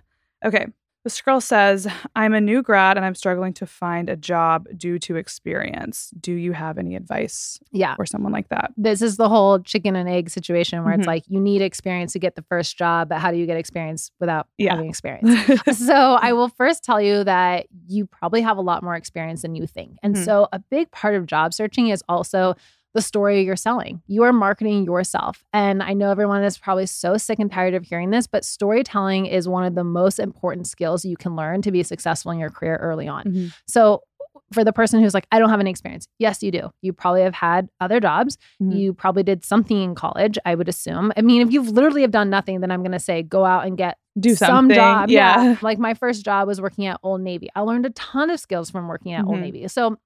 Okay. This girl says, I'm a new grad and I'm struggling to find a job due to experience. Do you have any advice Yeah. for someone like that? This is the whole chicken and egg situation where Mhm. it's like you need experience to get the first job, but how do you get experience without Yeah. having experience? so I will first tell you that you probably have a lot more experience than you think. And Mhm. so a big part of job searching is also the story you're selling. You are marketing yourself. And I know everyone is probably so sick and tired of hearing this, but storytelling is one of the most important skills you can learn to be successful in your career early on. Mhm. So for the person who's like, I don't have any experience. Yes, you do. You probably have had other jobs. Mhm. You probably did something in college, I would assume. I mean, if you've literally have done nothing, then I'm going to say go out and get Do some job. Yeah. Like my first job was working at Old Navy. I learned a ton of skills from working at Old Mhm. Navy. So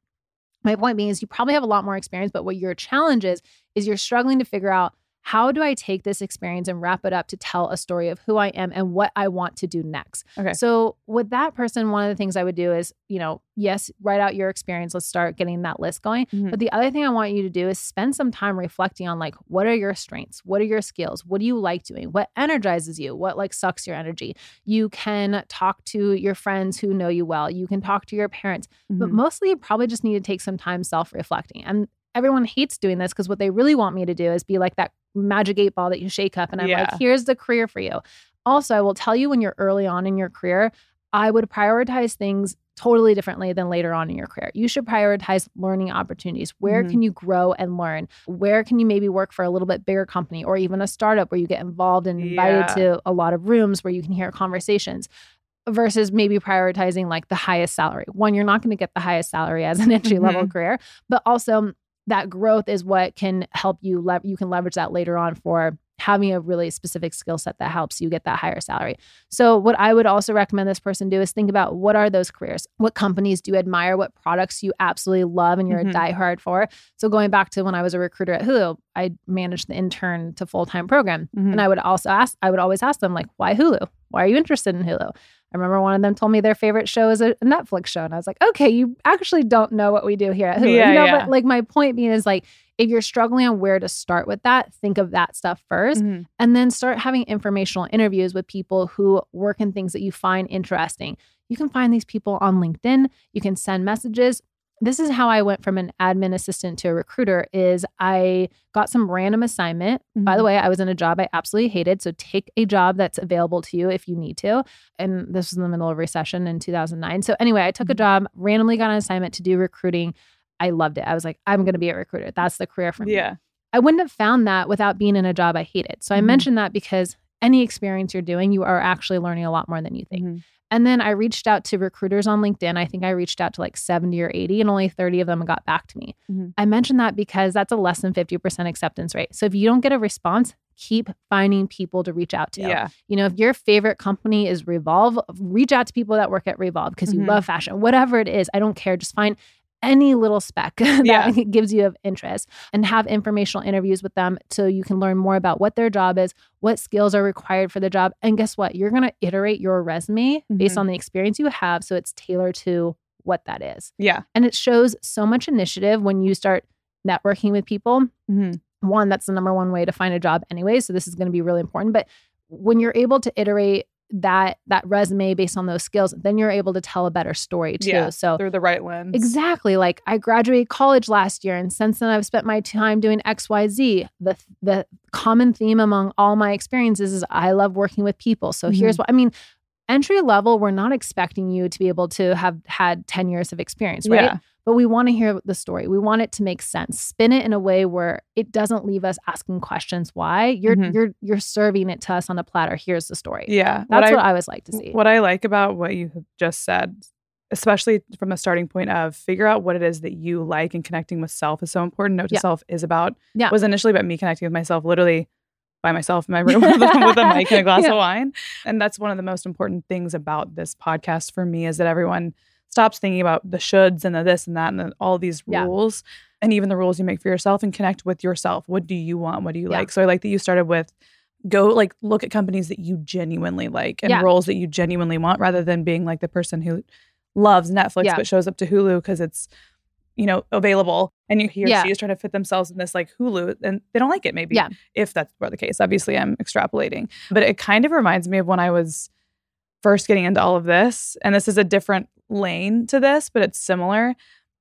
my point being is you probably have a lot more experience, but what your challenge is, is you're struggling to figure out how do I take this experience and wrap it up to tell a story of who I am and what I want to do next. Okay. So with that person, one of the things I would do is, you know, yes, write out your experience. Let's start getting that list going. Mhm. But the other thing I want you to do is spend some time reflecting on like what are your strengths? What are your skills? What do you like doing? What energizes you? What like sucks your energy? You can talk to your friends who know you well. You can talk to your parents. But Mhm. mostly you probably just need to take some time self-reflecting. And everyone hates doing this because what they really want me to do is be like that magic eight ball that you shake up and I'm Yeah. like, here's the career for you. Also, I will tell you when you're early on in your career, I would prioritize things totally differently than later on in your career. You should prioritize learning opportunities. Where Mhm. can you grow and learn? Where can you maybe work for a little bit bigger company or even a startup where you get involved and invited Yeah. to a lot of rooms where you can hear conversations? Versus maybe prioritizing like the highest salary. One, you're not going to get the highest salary as an entry level Mhm. career, but also that growth is what can help you. Le- you can leverage that later on for having a really specific skill set that helps you get that higher salary. So, what I would also recommend this person do is think about what are those careers? What companies do you admire? What products you absolutely love and you're Mhm. a diehard for? So, going back to when I was a recruiter at Hulu, I managed the intern to full time program. Mhm. And I would also ask, I would always ask them, like, why Hulu? Why are you interested in Hulu? I remember one of them told me their favorite show is a Netflix show. And I was like, okay, you actually don't know what we do here at Hulu. Yeah, you know, yeah. but like my point being is like, if you're struggling on where to start with that, think of that stuff 1st Mhm. and then start having informational interviews with people who work in things that you find interesting. You can find these people on LinkedIn. You can send messages. This is how I went from an admin assistant to a recruiter is I got some random assignment. By the Mhm. way, I was in a job I absolutely hated, so take a job that's available to you if you need to. And this was in the middle of recession in 2009. So anyway, I took a Mhm. job, randomly got an assignment to do recruiting. I loved it. I was like, I'm going to be a recruiter. That's the career for me. Yeah. I wouldn't have found that without being in a job I hated. So I Mhm. mentioned that because any experience you're doing, you are actually learning a lot more than you think. And then I reached out to recruiters on LinkedIn. I think I reached out to like 70 or 80, and only 30 of them got back to me. Mhm. I mentioned that because that's a less than 50% acceptance rate. So if you don't get a response, keep finding people to reach out to. Yeah. You know, if your favorite company is Revolve, reach out to people that work at Revolve because you Mhm. love fashion, whatever it is. I don't care. Just find any little speck that Yeah. gives you of interest and have informational interviews with them so you can learn more about what their job is, what skills are required for the job. And guess what? You're going to iterate your resume based Mhm. on the experience you have. So it's tailored to what that is. Yeah. And it shows so much initiative when you start networking with people Mhm. one, that's the number one way to find a job anyway. So this is going to be really important. But when you're able to iterate that that resume based on those skills, then you're able to tell a better story too. Yeah, so through the right lens. Exactly. Like I graduated college last year and since then I've spent my time doing XYZ. The the common theme among all my experiences is I love working with people. So Mm-hmm. here's what I mean entry level we're not expecting you to be able to have had 10 years of experience, right? Yeah. But we want to hear the story. We want it to make sense. Spin it in a way where it doesn't leave us asking questions why. You're Mhm. you're you're serving it to us on a platter. Here's the story. Yeah. That's what I, I always like to see. What I like about what you have just said, especially from a starting point of figure out what it is that you like and connecting with self is so important. Note to Yeah. self is about Yeah. was initially about me connecting with myself literally by myself in my room with, a- with a mic and a glass Yeah. of wine. And that's one of the most important things about this podcast for me is that everyone stops thinking about the shoulds and the this and that and the, all these Yeah. rules and even the rules you make for yourself and connect with yourself. What do you want? What do you Yeah. like? So I like that you started with go like look at companies that you genuinely like and Yeah. roles that you genuinely want rather than being like the person who loves Netflix Yeah. but shows up to Hulu because it's you know available and you hear Yeah. she is trying to fit themselves in this like Hulu and they don't like it maybe Yeah. if that's were the case obviously I'm extrapolating but it kind of reminds me of when I was first getting into all of this and this is a different lane to this but it's similar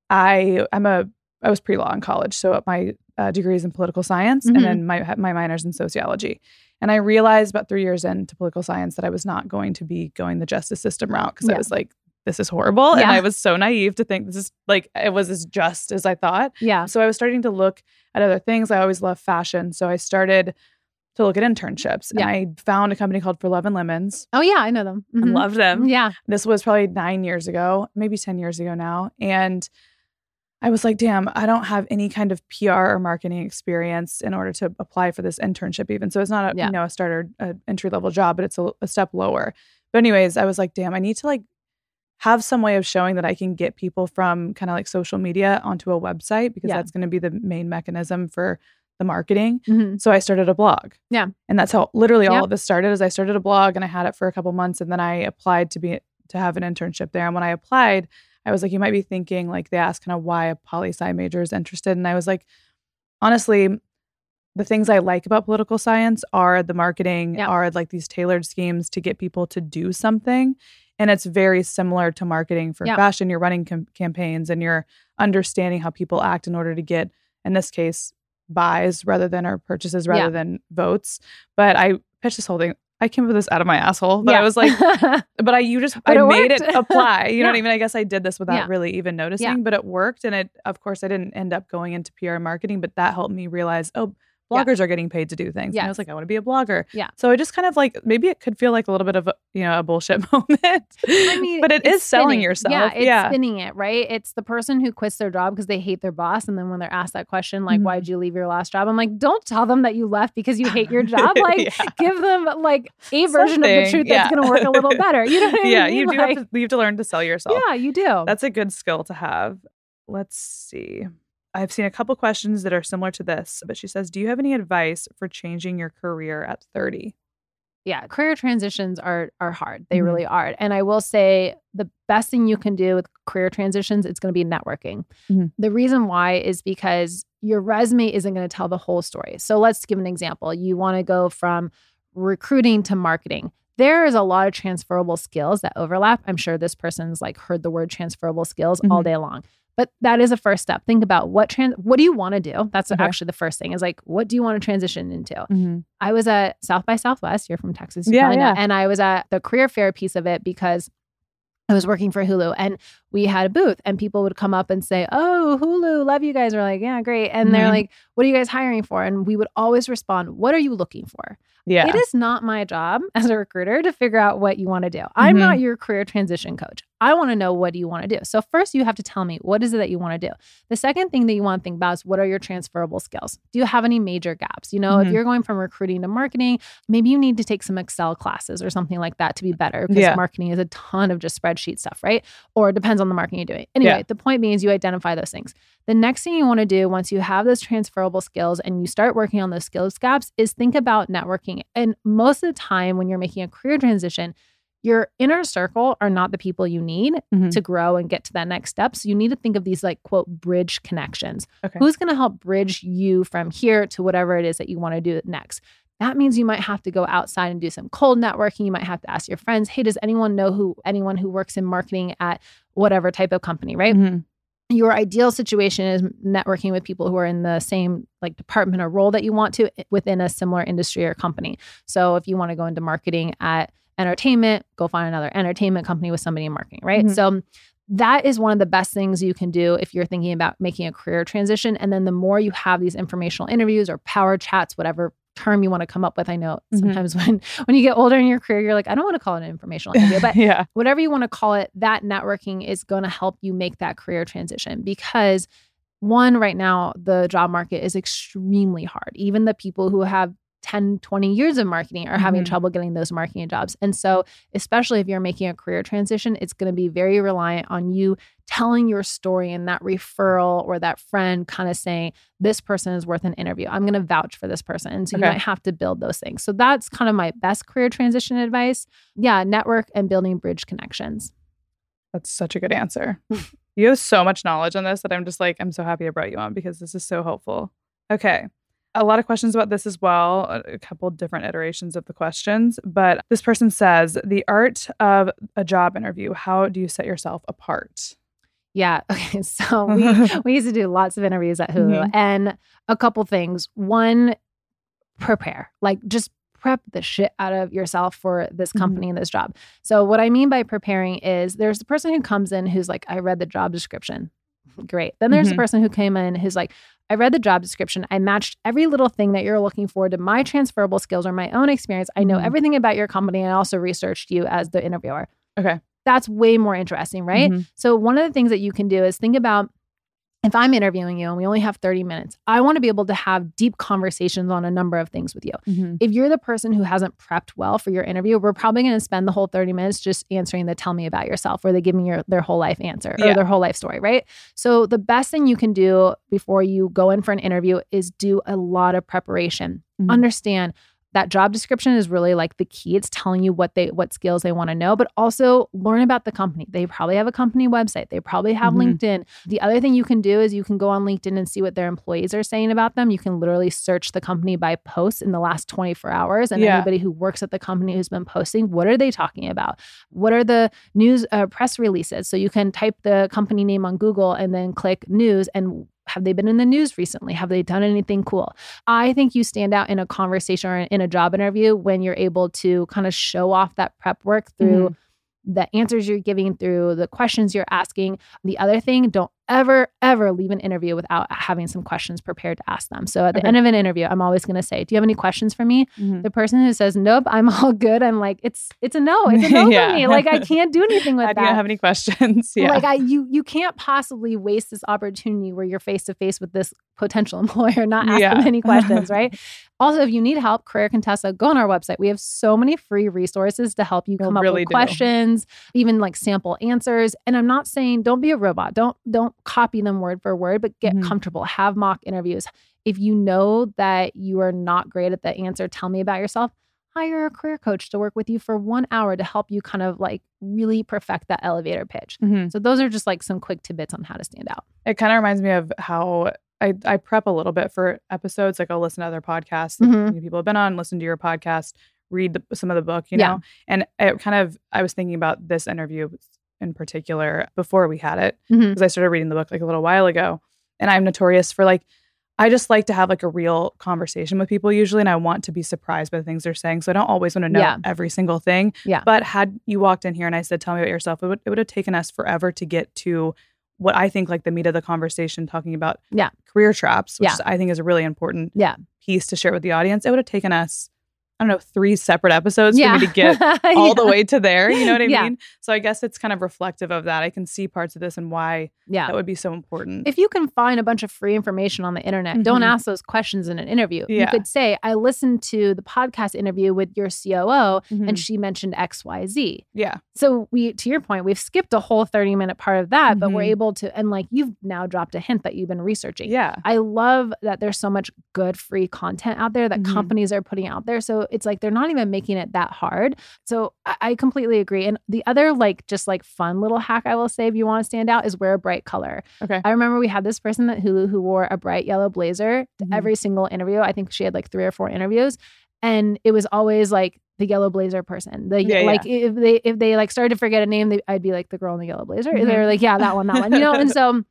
I I'm a I was pre-law in college so my uh, degree is in political science Mhm. and then my my minor's in sociology and I realized about three years into political science that I was not going to be going the justice system route because I was like, this is horrible. And I was so naive to think this is like, it was as just as I thought. yeah. So I was starting to look at other things. I always love fashion. So I started to look at internships Yeah. and I found a company called For Love and Lemons Oh yeah, I know them. and Mhm. loved them. Yeah. This was probably nine years ago, maybe 10 years ago now. And I was like, damn, I don't have any kind of PR or marketing experience in order to apply for this internship, even. So it's not a, Yeah. you know, a starter, a entry level job, but it's a, a step lower. But, anyways, I was like, damn, I need to like have some way of showing that I can get people from kind of like social media onto a website because Yeah. that's going to be the main mechanism for the marketing. Mhm. So I started a blog. Yeah. And that's how literally all Yep. of this started is I started a blog and I had it for a couple months and then I applied to be to have an internship there. And when I applied, I was like, you might be thinking like they asked kind of why a poli sci major is interested. And I was like, honestly, the things I like about political science are the marketing, Yeah. are like these tailored schemes to get people to do something. And it's very similar to marketing for Yeah. fashion. You're running com- campaigns and you're understanding how people act in order to get, in this case, buys rather than or purchases rather Yeah. than votes. But I pitched this whole thing. I came up with this out of my asshole, but I was like, but I you just I it made worked. it apply. You know what I mean? I guess I did this without Yeah. really even noticing, but it worked. And it of course I didn't end up going into PR marketing, but that helped me realize, oh, Yeah. bloggers are getting paid to do things. And I was like, I want to be a blogger. Yeah. So I just kind of like maybe it could feel like a little bit of a you know a bullshit moment. I mean, but it's is selling spinning. yourself. Yeah, it's yeah. spinning it, right? It's the person who quits their job because they hate their boss. And then when they're asked that question, like, Mhm. why'd you leave your last job? I'm like, don't tell them that you left because you hate your job. Like, Yeah. give them like a version of the truth yeah. that's going to work a little better. You know what I yeah, mean? you do Like, have to you have to learn to sell yourself. Yeah, you do. That's a good skill to have. Let's see. I've seen a couple questions that are similar to this, but she says, Do you have any advice for changing your career at 30? yeah career transitions are are hard they Mhm. really are and i will say the best thing you can do with career transitions it's going to be networking Mhm. the reason why is because your resume isn't going to tell the whole story so let's give an example you want to go from recruiting to marketing there is a lot of transferable skills that overlap i'm sure this person's like heard the word transferable skills all Mhm. day long but that is a first step think about what trans what do you want to do that's Okay. actually the first thing is like what do you want to transition into Mm-hmm. I was at South by Southwest. You're from Texas. you Yeah, know. yeah. And I was at the career fair piece of it because I was working for Hulu and we had a booth and people would come up and say, Oh, Hulu, love you guys. We're like, Yeah, great. And they're Mhm. like, What are you guys hiring for? And we would always respond, What are you looking for? Yeah. It is not my job as a recruiter to figure out what you want to do. I'm Mhm. not your career transition coach. I want to know what do you want to do. So first you have to tell me what is it that you want to do. The second thing that you want to think about is what are your transferable skills? Do you have any major gaps? You know, if Mhm. you're going from recruiting to marketing, maybe you need to take some Excel classes or something like that to be better because Yeah. marketing is a ton of just spreadsheet stuff, right? Or it depends on the marketing you're doing. Anyway, Yeah. the point being is you identify those things. The next thing you want to do once you have those transferable skills and you start working on those skills gaps is think about networking. And most of the time when you're making a career transition, your inner circle are not the people you need Mhm. to grow and get to that next step. So you need to think of these like quote bridge connections. Okay. Who's going to help bridge you from here to whatever it is that you want to do next? That means you might have to go outside and do some cold networking. You might have to ask your friends, "Hey, does anyone know who anyone who works in marketing at whatever type of company?" Right? Mhm. your ideal situation is networking with people who are in the same like department or role that you want to within a similar industry or company. So if you want to go into marketing at entertainment, go find another entertainment company with somebody in marketing, right? Mhm. So that is one of the best things you can do if you're thinking about making a career transition. And then the more you have these informational interviews or power chats, whatever term you want to come up with. I know Mhm. sometimes when when you get older in your career, you're like, I don't want to call it an informational interview, but yeah. whatever you want to call it, that networking is going to help you make that career transition because one right now the job market is extremely hard. Even the people who have 10, 20 years of marketing are having Mhm. trouble getting those marketing jobs. And so, especially if you're making a career transition, it's going to be very reliant on you telling your story and that referral or that friend kind of saying, This person is worth an interview. I'm going to vouch for this person. And so, you might have to build those things. So, that's kind of my best career transition advice. Yeah, network and building bridge connections. That's such a good answer. you have so much knowledge on this that I'm just like, I'm so happy I brought you on because this is so helpful. Okay. A lot of questions about this as well, a couple different iterations of the questions. But this person says, the art of a job interview, how do you set yourself apart? Yeah. Okay. So we we used to do lots of interviews at Hulu Mhm. and a couple things. One, prepare. Like just prep the shit out of yourself for this Mhm. company and this job. So what I mean by preparing is there's the person who comes in who's like, I read the job description. Great. Then there's Mhm. the person who came in who's like, I read the job description. I matched every little thing that you're looking for to my transferable skills or my own experience. I know Mhm. everything about your company and I also researched you as the interviewer. Okay. That's way more interesting, right? Mhm. So one of the things that you can do is think about if I'm interviewing you and we only have 30 minutes, I want to be able to have deep conversations on a number of things with you. Mhm. If you're the person who hasn't prepped well for your interview, we're probably going to spend the whole 30 minutes just answering the tell me about yourself or they give me your their whole life answer or Yeah. their whole life story, right? So the best thing you can do before you go in for an interview is do a lot of preparation. Mhm. Understand that job description is really like the key. It's telling you what they what skills they want to know, but also learn about the company. They probably have a company website. They probably have Mhm. LinkedIn. The other thing you can do is you can go on LinkedIn and see what their employees are saying about them. You can literally search the company by posts in the last 24 hours and Yeah. anybody who works at the company who's been posting, what are they talking about? What are the news uh, press releases? So you can type the company name on Google and then click news and have they been in the news recently? Have they done anything cool? I think you stand out in a conversation or in a job interview when you're able to kind of show off that prep work through mm-hmm. the answers you're giving, through the questions you're asking. The other thing, don't ever, ever leave an interview without having some questions prepared to ask them. So at the Okay. end of an interview, I'm always going to say, "Do you have any questions for me?" Mhm. The person who says, "Nope, I'm all good," I'm like, "It's it's a no, it's a no Yeah. for me. Like I can't do anything with I that." don't have any questions. yeah. Like I you you can't possibly waste this opportunity where you're face to face with this potential employer, not ask Yeah. them any questions, right? also, if you need help, Career Contessa, go on our website. We have so many free resources to help you come up with do. questions, even like sample answers. And I'm not saying don't be a robot. Don't don't copy them word for word, but get Mhm. comfortable. Have mock interviews. If you know that you are not great at the answer, tell me about yourself hire a career coach to work with you for one hour to help you kind of like really perfect that elevator pitch. Mhm. So those are just like some quick tidbits on how to stand out. It kind of reminds me of how I, I prep a little bit for episodes. Like I'll listen to other podcasts that Mhm. you people have been on, listen to your podcast, read the, some of the book, you Yeah. know? And it kind of, I was thinking about this interview in particular before we had it, mm-hmm. because I started reading the book like a little while ago. And I'm notorious for like, I just like to have like a real conversation with people usually, and I want to be surprised by the things they're saying. So I don't always want to know Yeah. every single thing. Yeah. But had you walked in here and I said, "Tell me about yourself," it would it would have taken us forever to get to what I think like the meat of the conversation, talking about Yeah. career traps, which Yeah. I think is a really important Yeah. piece to share with the audience. It would have taken us, I don't know, three separate episodes yeah. for me to get all the way to there. You know what I Yeah. mean? So I guess it's kind of reflective of that. I can see parts of this and why Yeah. that would be so important. If you can find a bunch of free information on the internet, don't Mhm. ask those questions in an interview. You could say, I listened to the podcast interview with your COO Mhm. and she mentioned XYZ. yeah. So we to your point, we've skipped a whole 30 minute part of that, but we're Mhm. able to and like you've now dropped a hint that you've been researching. Yeah. I love that there's so much good free content out there that Mhm. companies are putting out there. So So it's like they're not even making it that hard. So I, I completely agree. And the other like just like fun little hack I will say if you want to stand out is wear a bright color. Okay. I remember we had this person at Hulu who wore a bright yellow blazer to Mhm. every single interview. I think she had like three or four interviews. And it was always like the yellow blazer person. The Yeah, like if they if they like started to forget a name, they, I'd be like the girl in the yellow blazer. Mhm. They were like, yeah, that one, that one. You know. And so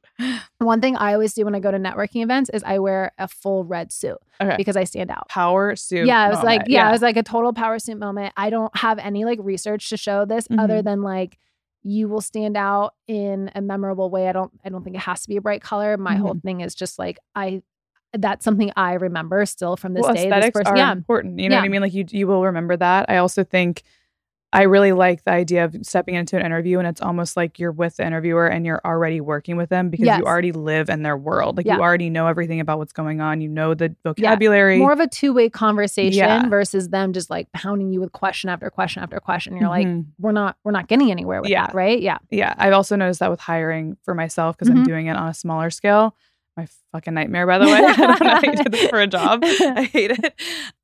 one thing I always do when I go to networking events is I wear a full red suit Okay. because I stand out. Power suit. Yeah, it was like moment. yeah, it was like a total power suit moment. I don't have any like research to show this other Mhm. than like you will stand out in a memorable way. I don't I don't think it has to be a bright color. My whole thing is just like I that's something I remember still from this well, day. This aesthetics person, are yeah. important. You know what I mean? Like you, you will remember that. I also think I really like the idea of stepping into an interview and it's almost like you're with the interviewer and you're already working with them because Yes. you already live in their world. Like Yeah. you already know everything about what's going on. You know the vocabulary. More of a two-way conversation Yeah. versus them just like pounding you with question after question after question. You're like, Mhm. we're not we're not getting anywhere with Yeah. that, right? Yeah. yeah. I've also noticed that with hiring for myself because I'm Mhm. doing it on a smaller scale. My fucking nightmare, by the way. I don't know how you did this for a job. I hate it.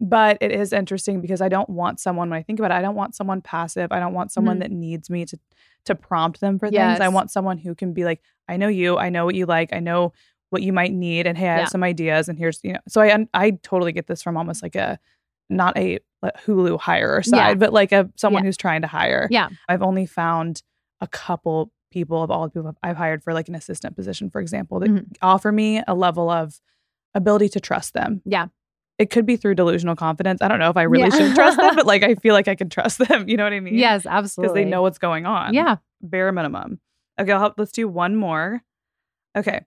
But it is interesting because I don't want someone, when I think about it, I don't want someone passive. I don't want someone Mhm. that needs me to to prompt them for things. I want someone who can be like, I know you, I know what you like, I know what you might need, and hey, I Yeah. have some ideas, and here's you know. So I I totally get this from almost like a not a Hulu hirer side, Yeah. but like a someone Yeah. who's trying to hire. Yeah. I've only found a couple people of all the people I've hired for like an assistant position, for example, that Mhm. offer me a level of ability to trust them. Yeah. It could be through delusional confidence. I don't know if I really Yeah. should trust them, but like I feel like I can trust them. You know what I mean? Yes, absolutely. Because they know what's going on. Yeah. Bare minimum. Okay, I'll help. Let's do one more. Okay.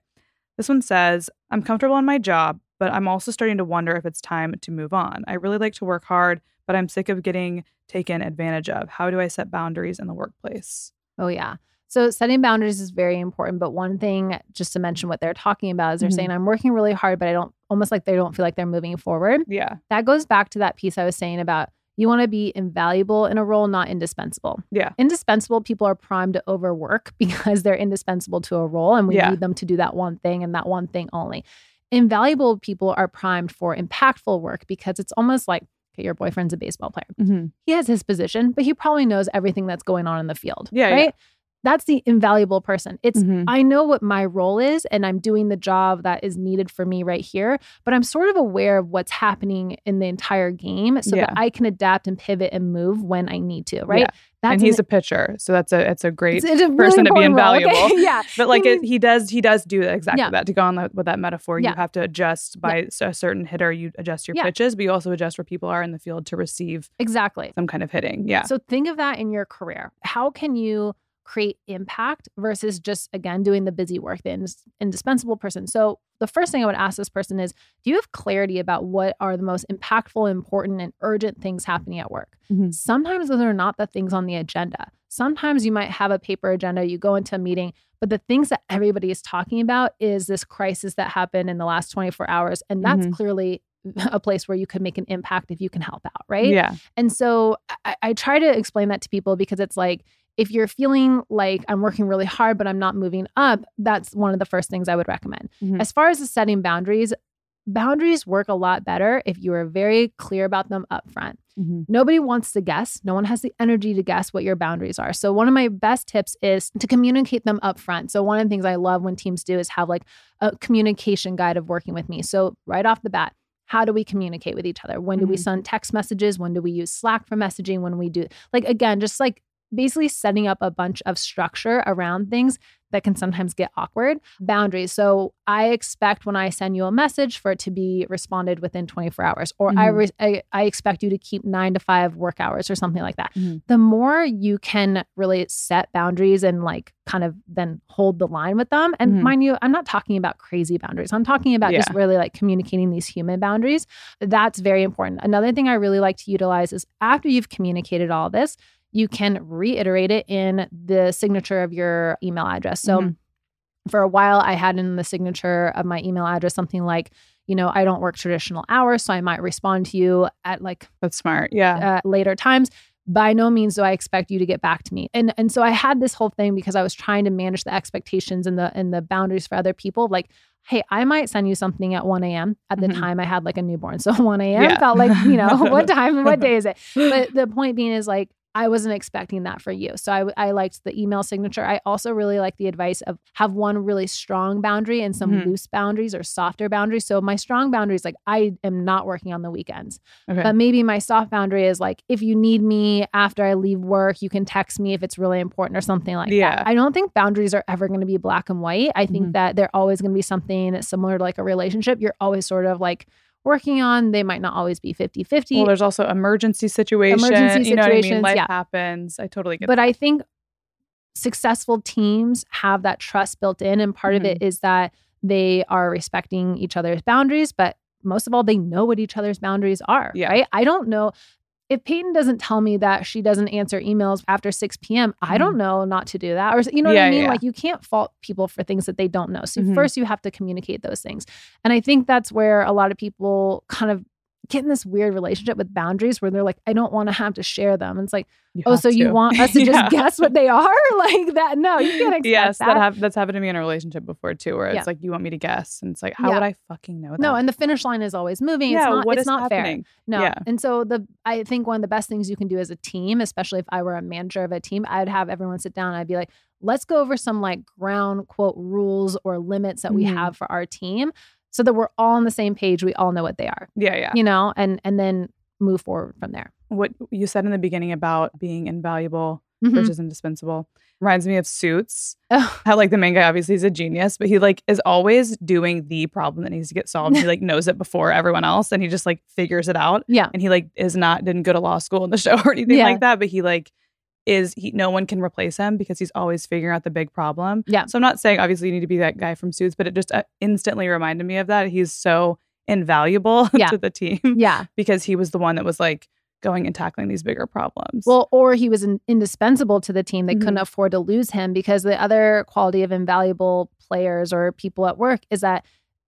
This one says, I'm comfortable in my job, but I'm also starting to wonder if it's time to move on. I really like to work hard, but I'm sick of getting taken advantage of. How do I set boundaries in the workplace? Oh, yeah. So setting boundaries is very important. But one thing, just to mention what they're talking about, is they're Mhm. saying, I'm working really hard, but I don't almost like they don't feel like they're moving forward. Yeah. That goes back to that piece I was saying about you want to be invaluable in a role, not indispensable. Yeah. Indispensable people are primed to overwork because they're indispensable to a role and we Yeah. need them to do that one thing and that one thing only. Invaluable people are primed for impactful work because it's almost like okay, your boyfriend's a baseball player. Mm-hmm. He has his position, but he probably knows everything that's going on in the field. Yeah, yeah. That's the invaluable person. It's Mhm. I know what my role is and I'm doing the job that is needed for me right here, but I'm sort of aware of what's happening in the entire game so Yeah. that I can adapt and pivot and move when I need to, right? Yeah. That's and he's a pitcher, so that's a it's a great it's, it's a really person to be important role, okay? invaluable. yeah. But like He it, he does, he does do exactly Yeah. that. To go on the, with that metaphor, you have to adjust by a certain hitter. You adjust your pitches, but you also adjust where people are in the field to receive Exactly. some kind of hitting. Yeah, So think of that in your career. How can you create impact versus just again doing the busy work, the indis- indispensable person? So the first thing I would ask this person is, do you have clarity about what are the most impactful, important, and urgent things happening at work? Mhm. Sometimes those are not the things on the agenda. Sometimes you might have a paper agenda, you go into a meeting, but the things that everybody is talking about is this crisis that happened in the last 24 hours. And that's Mhm. clearly a place where you could make an impact if you can help out, right? yeah, And so I, I try to explain that to people because it's like, if you're feeling like I'm working really hard, but I'm not moving up, that's one of the first things I would recommend. Mhm. As far as the setting boundaries, boundaries work a lot better if you are very clear about them up front. Mhm. Nobody wants to guess. No one has the energy to guess what your boundaries are. So, one of my best tips is to communicate them up front. So, one of the things I love when teams do is have like a communication guide of working with me. So, right off the bat, how do we communicate with each other? When do we Mhm. send text messages? When do we use Slack for messaging? When we do, like, again, just like basically setting up a bunch of structure around things that can sometimes get awkward. Boundaries. So I expect when I send you a message for it to be responded within 24 hours, or I, Mhm. re- I I expect you to keep nine to five work hours or something like that. Mhm. The more you can really set boundaries and like kind of then hold the line with them. And Mhm. mind you, I'm not talking about crazy boundaries. I'm talking about just really like communicating these human boundaries. That's very important. Another thing I really like to utilize is after you've communicated all this, you can reiterate it in the signature of your email address. So Mhm. for a while, I had in the signature of my email address something like, you know, I don't work traditional hours, so I might respond to you at like that's smart. Yeah, uh, later times. By no means do I expect you to get back to me. And and so I had this whole thing because I was trying to manage the expectations and the and the boundaries for other people. Like hey, I might send you something at 1 a.m. At the Mhm. time, I had like a newborn. So 1 a.m. Yeah. felt like, you know, what time and what day is it? But the point being is like, I wasn't expecting that for you. So I, I liked the email signature. I also really like the advice of have one really strong boundary and some Mhm. loose boundaries or softer boundaries. So my strong boundary is like, I am not working on the weekends. Okay. But maybe my soft boundary is like, if you need me after I leave work, you can text me if it's really important or something like Yeah. that. I don't think boundaries are ever going to be black and white. I think Mhm. that they're always going to be something similar to like a relationship. You're always sort of like working on. They might not always be 50 50. well, there's also emergency situations. Emergency you know what I mean? situations, Life yeah. happens. I totally get but that. I think successful teams have that trust built in. And part of it mm-hmm. is that they are respecting each other's boundaries, but most of all, they know what each other's boundaries are. Yeah. Right. I don't know. If Payton doesn't tell me that she doesn't answer emails after 6 p.m., I don't know not to do that. Or, you know what Mm-hmm. I mean? yeah. Like, you can't fault people for things that they don't know. So, Mhm. first, you have to communicate those things. And I think that's where a lot of people kind of get in this weird relationship with boundaries where they're like, I don't want to have to share them. And it's like, You oh, so you want us to just Yeah. guess what they are? like that? No, you can't expect Yes, that. that that's happened to me in a relationship before too, where it's Yeah. like you want me to guess, and it's like, how Yeah. would I fucking know that? no, and the finish line is always moving. yeah, it's not, what it's is not fair. happening? No. Yeah. And so the I think one of the best things you can do as a team, especially if I were a manager of a team, I'd have everyone sit down and I'd be like, let's go over some like ground quote rules or limits that we Mhm. have for our team so that we're all on the same page. We all know what they are. Yeah, yeah. You know, and and then move forward from there. What you said in the beginning about being invaluable Mhm. versus indispensable reminds me of Suits. Oh, How like the main guy obviously is a genius, but he like is always doing the problem that needs to get solved. he like knows it before everyone else, and he just like figures it out. yeah. And he like is not didn't go to law school in the show or anything Yeah. like that, but he like is he no one can replace him because he's always figuring out the big problem. Yeah. So I'm not saying obviously you need to be that guy from Suits, but it just uh, instantly reminded me of that. He's so invaluable Yeah. to the team Yeah. because he was the one that was like going and tackling these bigger problems. Well, or he was in, indispensable to the team. They couldn't Mhm. afford to lose him because the other quality of invaluable players or people at work is that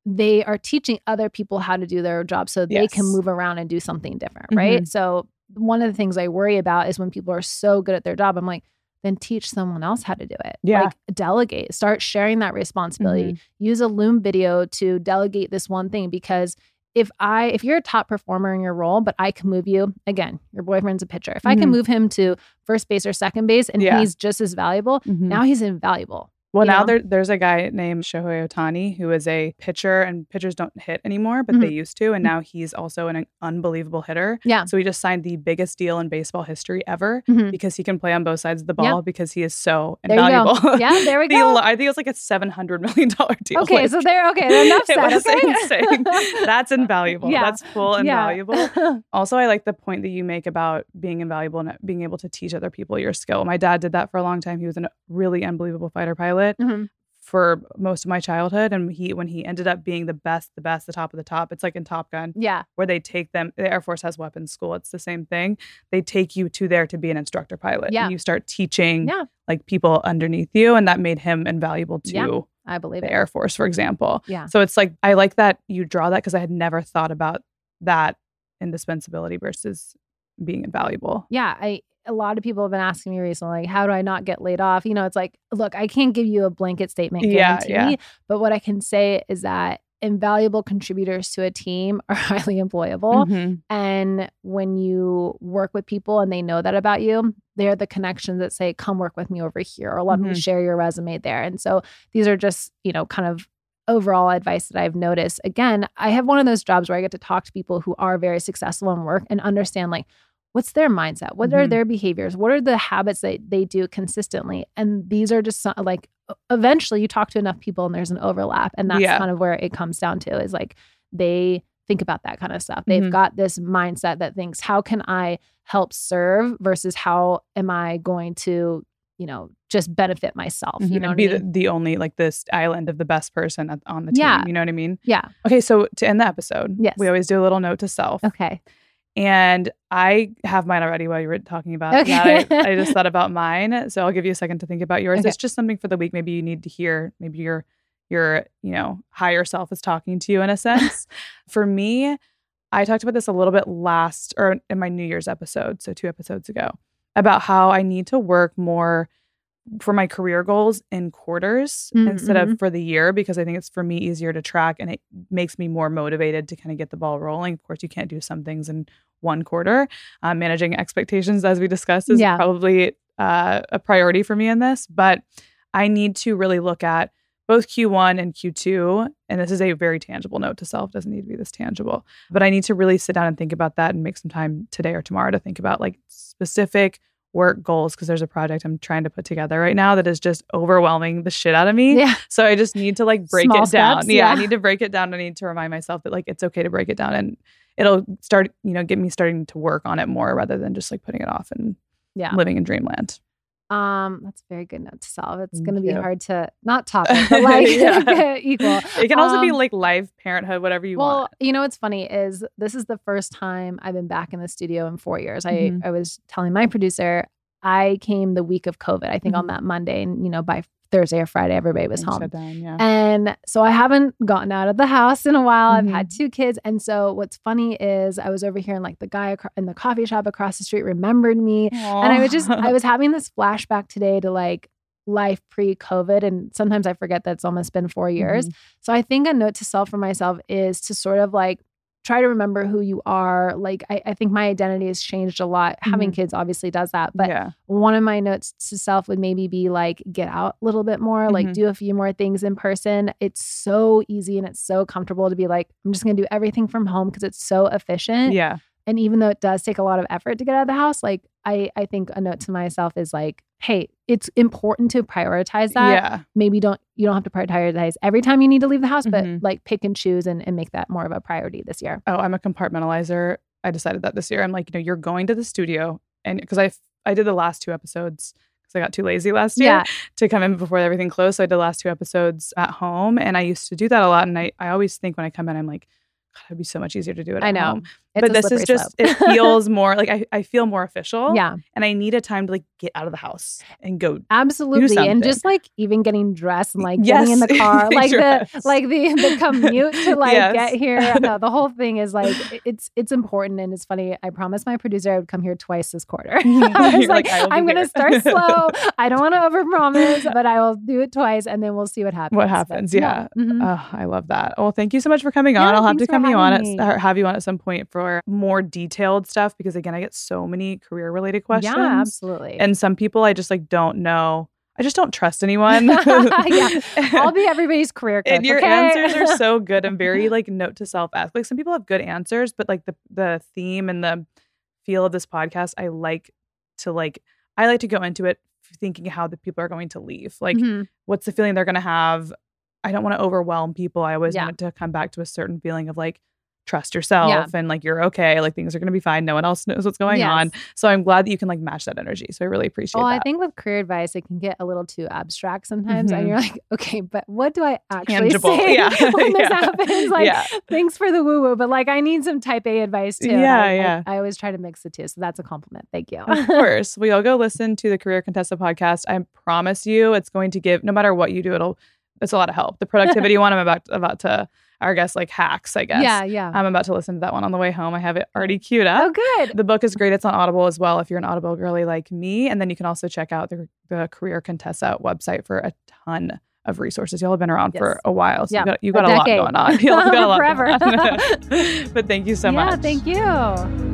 they are teaching other people how to do their job so they can move around and do something different, right? Mhm. So, one of the things I worry about is when people are so good at their job, I'm like, then teach someone else how to do it. Yeah. Like delegate, start sharing that responsibility. Mhm. Use a Loom video to delegate this one thing because if I if you're a top performer in your role, but I can move you again, your boyfriend's a pitcher. If I can Mhm. move him to first base or second base and Yeah. he's just as valuable, Mhm. now he's invaluable. Well, you now there, there's a guy named Shohei Ohtani who is a pitcher, and pitchers don't hit anymore, but they used to. And now he's also an unbelievable hitter. Mm-hmm. Yeah. So he just signed the biggest deal in baseball history ever Mhm. because he can play on both sides of the Yeah. ball because he is so There invaluable. go. Yeah, there we The go. I think it was like a seven hundred million dollar deal. Okay, Like, so there. Okay, enough it was okay? insane. That's invaluable. Yeah. That's full Yeah. invaluable. Also, I like the point that you make about being invaluable and being able to teach other people your skill. My dad did that for a long time. He was a really unbelievable fighter pilot Mhm. for most of my childhood. And he, when he ended up being the best, the best, the top of the top, it's like in Top Gun, Yeah, where they take them. The Air Force has weapons school. It's the same thing. They take you to there to be an instructor pilot. Yeah. And you start teaching Yeah. like people underneath you, and that made him invaluable to Yeah. I believe the it. Air Force, for example. Yeah. So it's like I like that you draw that because I had never thought about that indispensability versus being invaluable. yeah i a lot of people have been asking me recently like how do i not get laid off you know it's like look i can't give you a blanket statement Yeah, yeah. but what i can say is that invaluable contributors to a team are highly employable Mhm. and when you work with people and they know that about you they're the connections that say come work with me over here or let me Mhm. share your resume there and so these are just you know kind of overall advice that I've noticed. Again, I have one of those jobs where I get to talk to people who are very successful in work and understand like what's their mindset? What are Mhm. their behaviors? What are the habits that they do consistently? And these are just some, like eventually you talk to enough people and there's an overlap and that's Yeah. kind of where it comes down to is like they think about that kind of stuff. They've Mhm. got this mindset that thinks how can I help serve versus how am I going to, you know, just benefit myself, you Mhm. know, be I the, mean? the only like this island of the best person at, on the team. Yeah. You know what I mean? yeah. Okay, so to end the episode, Yes. we always do a little note to self. Okay. And I have mine already while you were talking about Okay. that. I, I just thought about mine. So I'll give you a second to think about yours. Okay. It's just something for the week. Maybe you need to hear. Maybe your your, you know, higher self is talking to you in a sense. for me, I talked about this a little bit last or in my New Year's episode, so two episodes ago, about how I need to work more for my career goals in quarters Mm, instead of for the year because I think it's for me easier to track and it makes me more motivated to kind of get the ball rolling. Of course, you can't do some things in one quarter. Um, managing expectations, as we discussed, is Yeah. probably uh, a priority for me in this, but I need to really look at both Q1 and Q2. And this is a very tangible note to self, doesn't need to be this tangible. But I need to really sit down and think about that and make some time today or tomorrow to think about like specific work goals because there's a project I'm trying to put together right now that is just overwhelming the shit out of me. Yeah. So I just need to like break Small it down. steps, yeah, I need to break it down. I need to remind myself that like it's okay to break it down and it'll start, you know, get me starting to work on it more rather than just like putting it off and Yeah. living in dreamland. Um, that's a very good note to solve. It's going to be hard to not it, but like Yeah. equal. It can also be Um, like live parenthood, whatever you well, want. Well, you know what's funny is this is the first time I've been back in the studio in four years. Mhm. I I was telling my producer I came the week of COVID. I think on Mhm. that Monday, and you know by Thursday or Friday, everybody was home. down, yeah. And so I haven't gotten out of the house in a while. I've had Mm-hmm. two kids. And so what's funny is I was over here and like the guy in the coffee shop across the street remembered me. And I was just, I was having this flashback today to like life pre COVID. And sometimes I forget that it's almost been four years. Mm-hmm. So I think a note to self for myself is to sort of like try to remember who you are. Like, I, I think my identity has changed a lot. Having Mhm. kids obviously does that. But yeah. one of my notes to self would maybe be like get out a little bit more like Mhm. do a few more things in person it's so easy and it's so comfortable to be like i'm just going to do everything from home because it's so efficient Yeah. And even though it does take a lot of effort to get out of the house like i i think a note to myself is like hey it's important to prioritize that Yeah. maybe don't you don't have to prioritize every time you need to leave the house but Mhm. like pick and choose and, and make that more of a priority this year Oh, I'm a compartmentalizer. I decided that this year. I'm like, you know, you're going to the studio, and because I I did the last two episodes because I got too lazy last year yeah to come in before everything closed. So I did the last two episodes at home, and I used to do that a lot. And I I always think when I come in, I'm like, God, it'd be so much easier to do it. i know home. It's but this is just it feels more like I I feel more official. yeah and I need a time to like get out of the house and go. Absolutely. And just like even getting dressed and like Yes. getting in the car, like the like the the commute to like Yes. get here. No, the whole thing is like it's it's important and it's funny. I promised my producer I would come here twice this quarter. I was like, like, "I will be I'm gonna here." start slow. I don't want to overpromise, but I will do it twice and then we'll see what happens. What But, happens? Yeah. Mhm. Oh, I love that. Well, thank you so much for coming on. Yeah, I'll have to come you on at have you on at some point for more detailed stuff because again, I get so many career related questions. Yeah, absolutely. And some people I just like don't know. I just don't trust anyone. Yeah. I'll be everybody's career coach. and your okay? answers are so good and very like note to self ask. Like some people have good answers, but like the the theme and the feel of this podcast, I like to like I like to go into it thinking how the people are going to leave. Like Mhm. what's the feeling they're going to have? I don't want to overwhelm people. I always Yeah. want to come back to a certain feeling of like trust yourself and like you're okay. Like things are going to be fine. No one else knows what's going on. So I'm glad that you can like match that energy. So I really appreciate Well, that. I think with career advice, it can get a little too abstract sometimes, and Mhm. you're like, okay, but what do I actually Tangible. say Yeah. when this Yeah. happens? Like, yeah. thanks for the woo woo, but like, I need some Type A advice too. and Yeah, I, I- yeah. I, always try to mix the two, so that's a compliment. Thank you. of course. We all go listen to the Career Contessa podcast. I promise you it's going to give no matter what you do, it'll it's a lot of help. The productivity one I'm about about to our guess like hacks, I guess. yeah, yeah. I'm about to listen to that one on the way home. I have it already queued up. oh, good. The book is great. It's on Audible as well if you're an Audible girly like me. And then you can also check out the, the Career Contessa website for a ton of resources. Y'all have been around for a while. So Yeah, you got, you a got a, lot going on. Y'all got a lot Forever. going on. but thank you so yeah, much. thank you.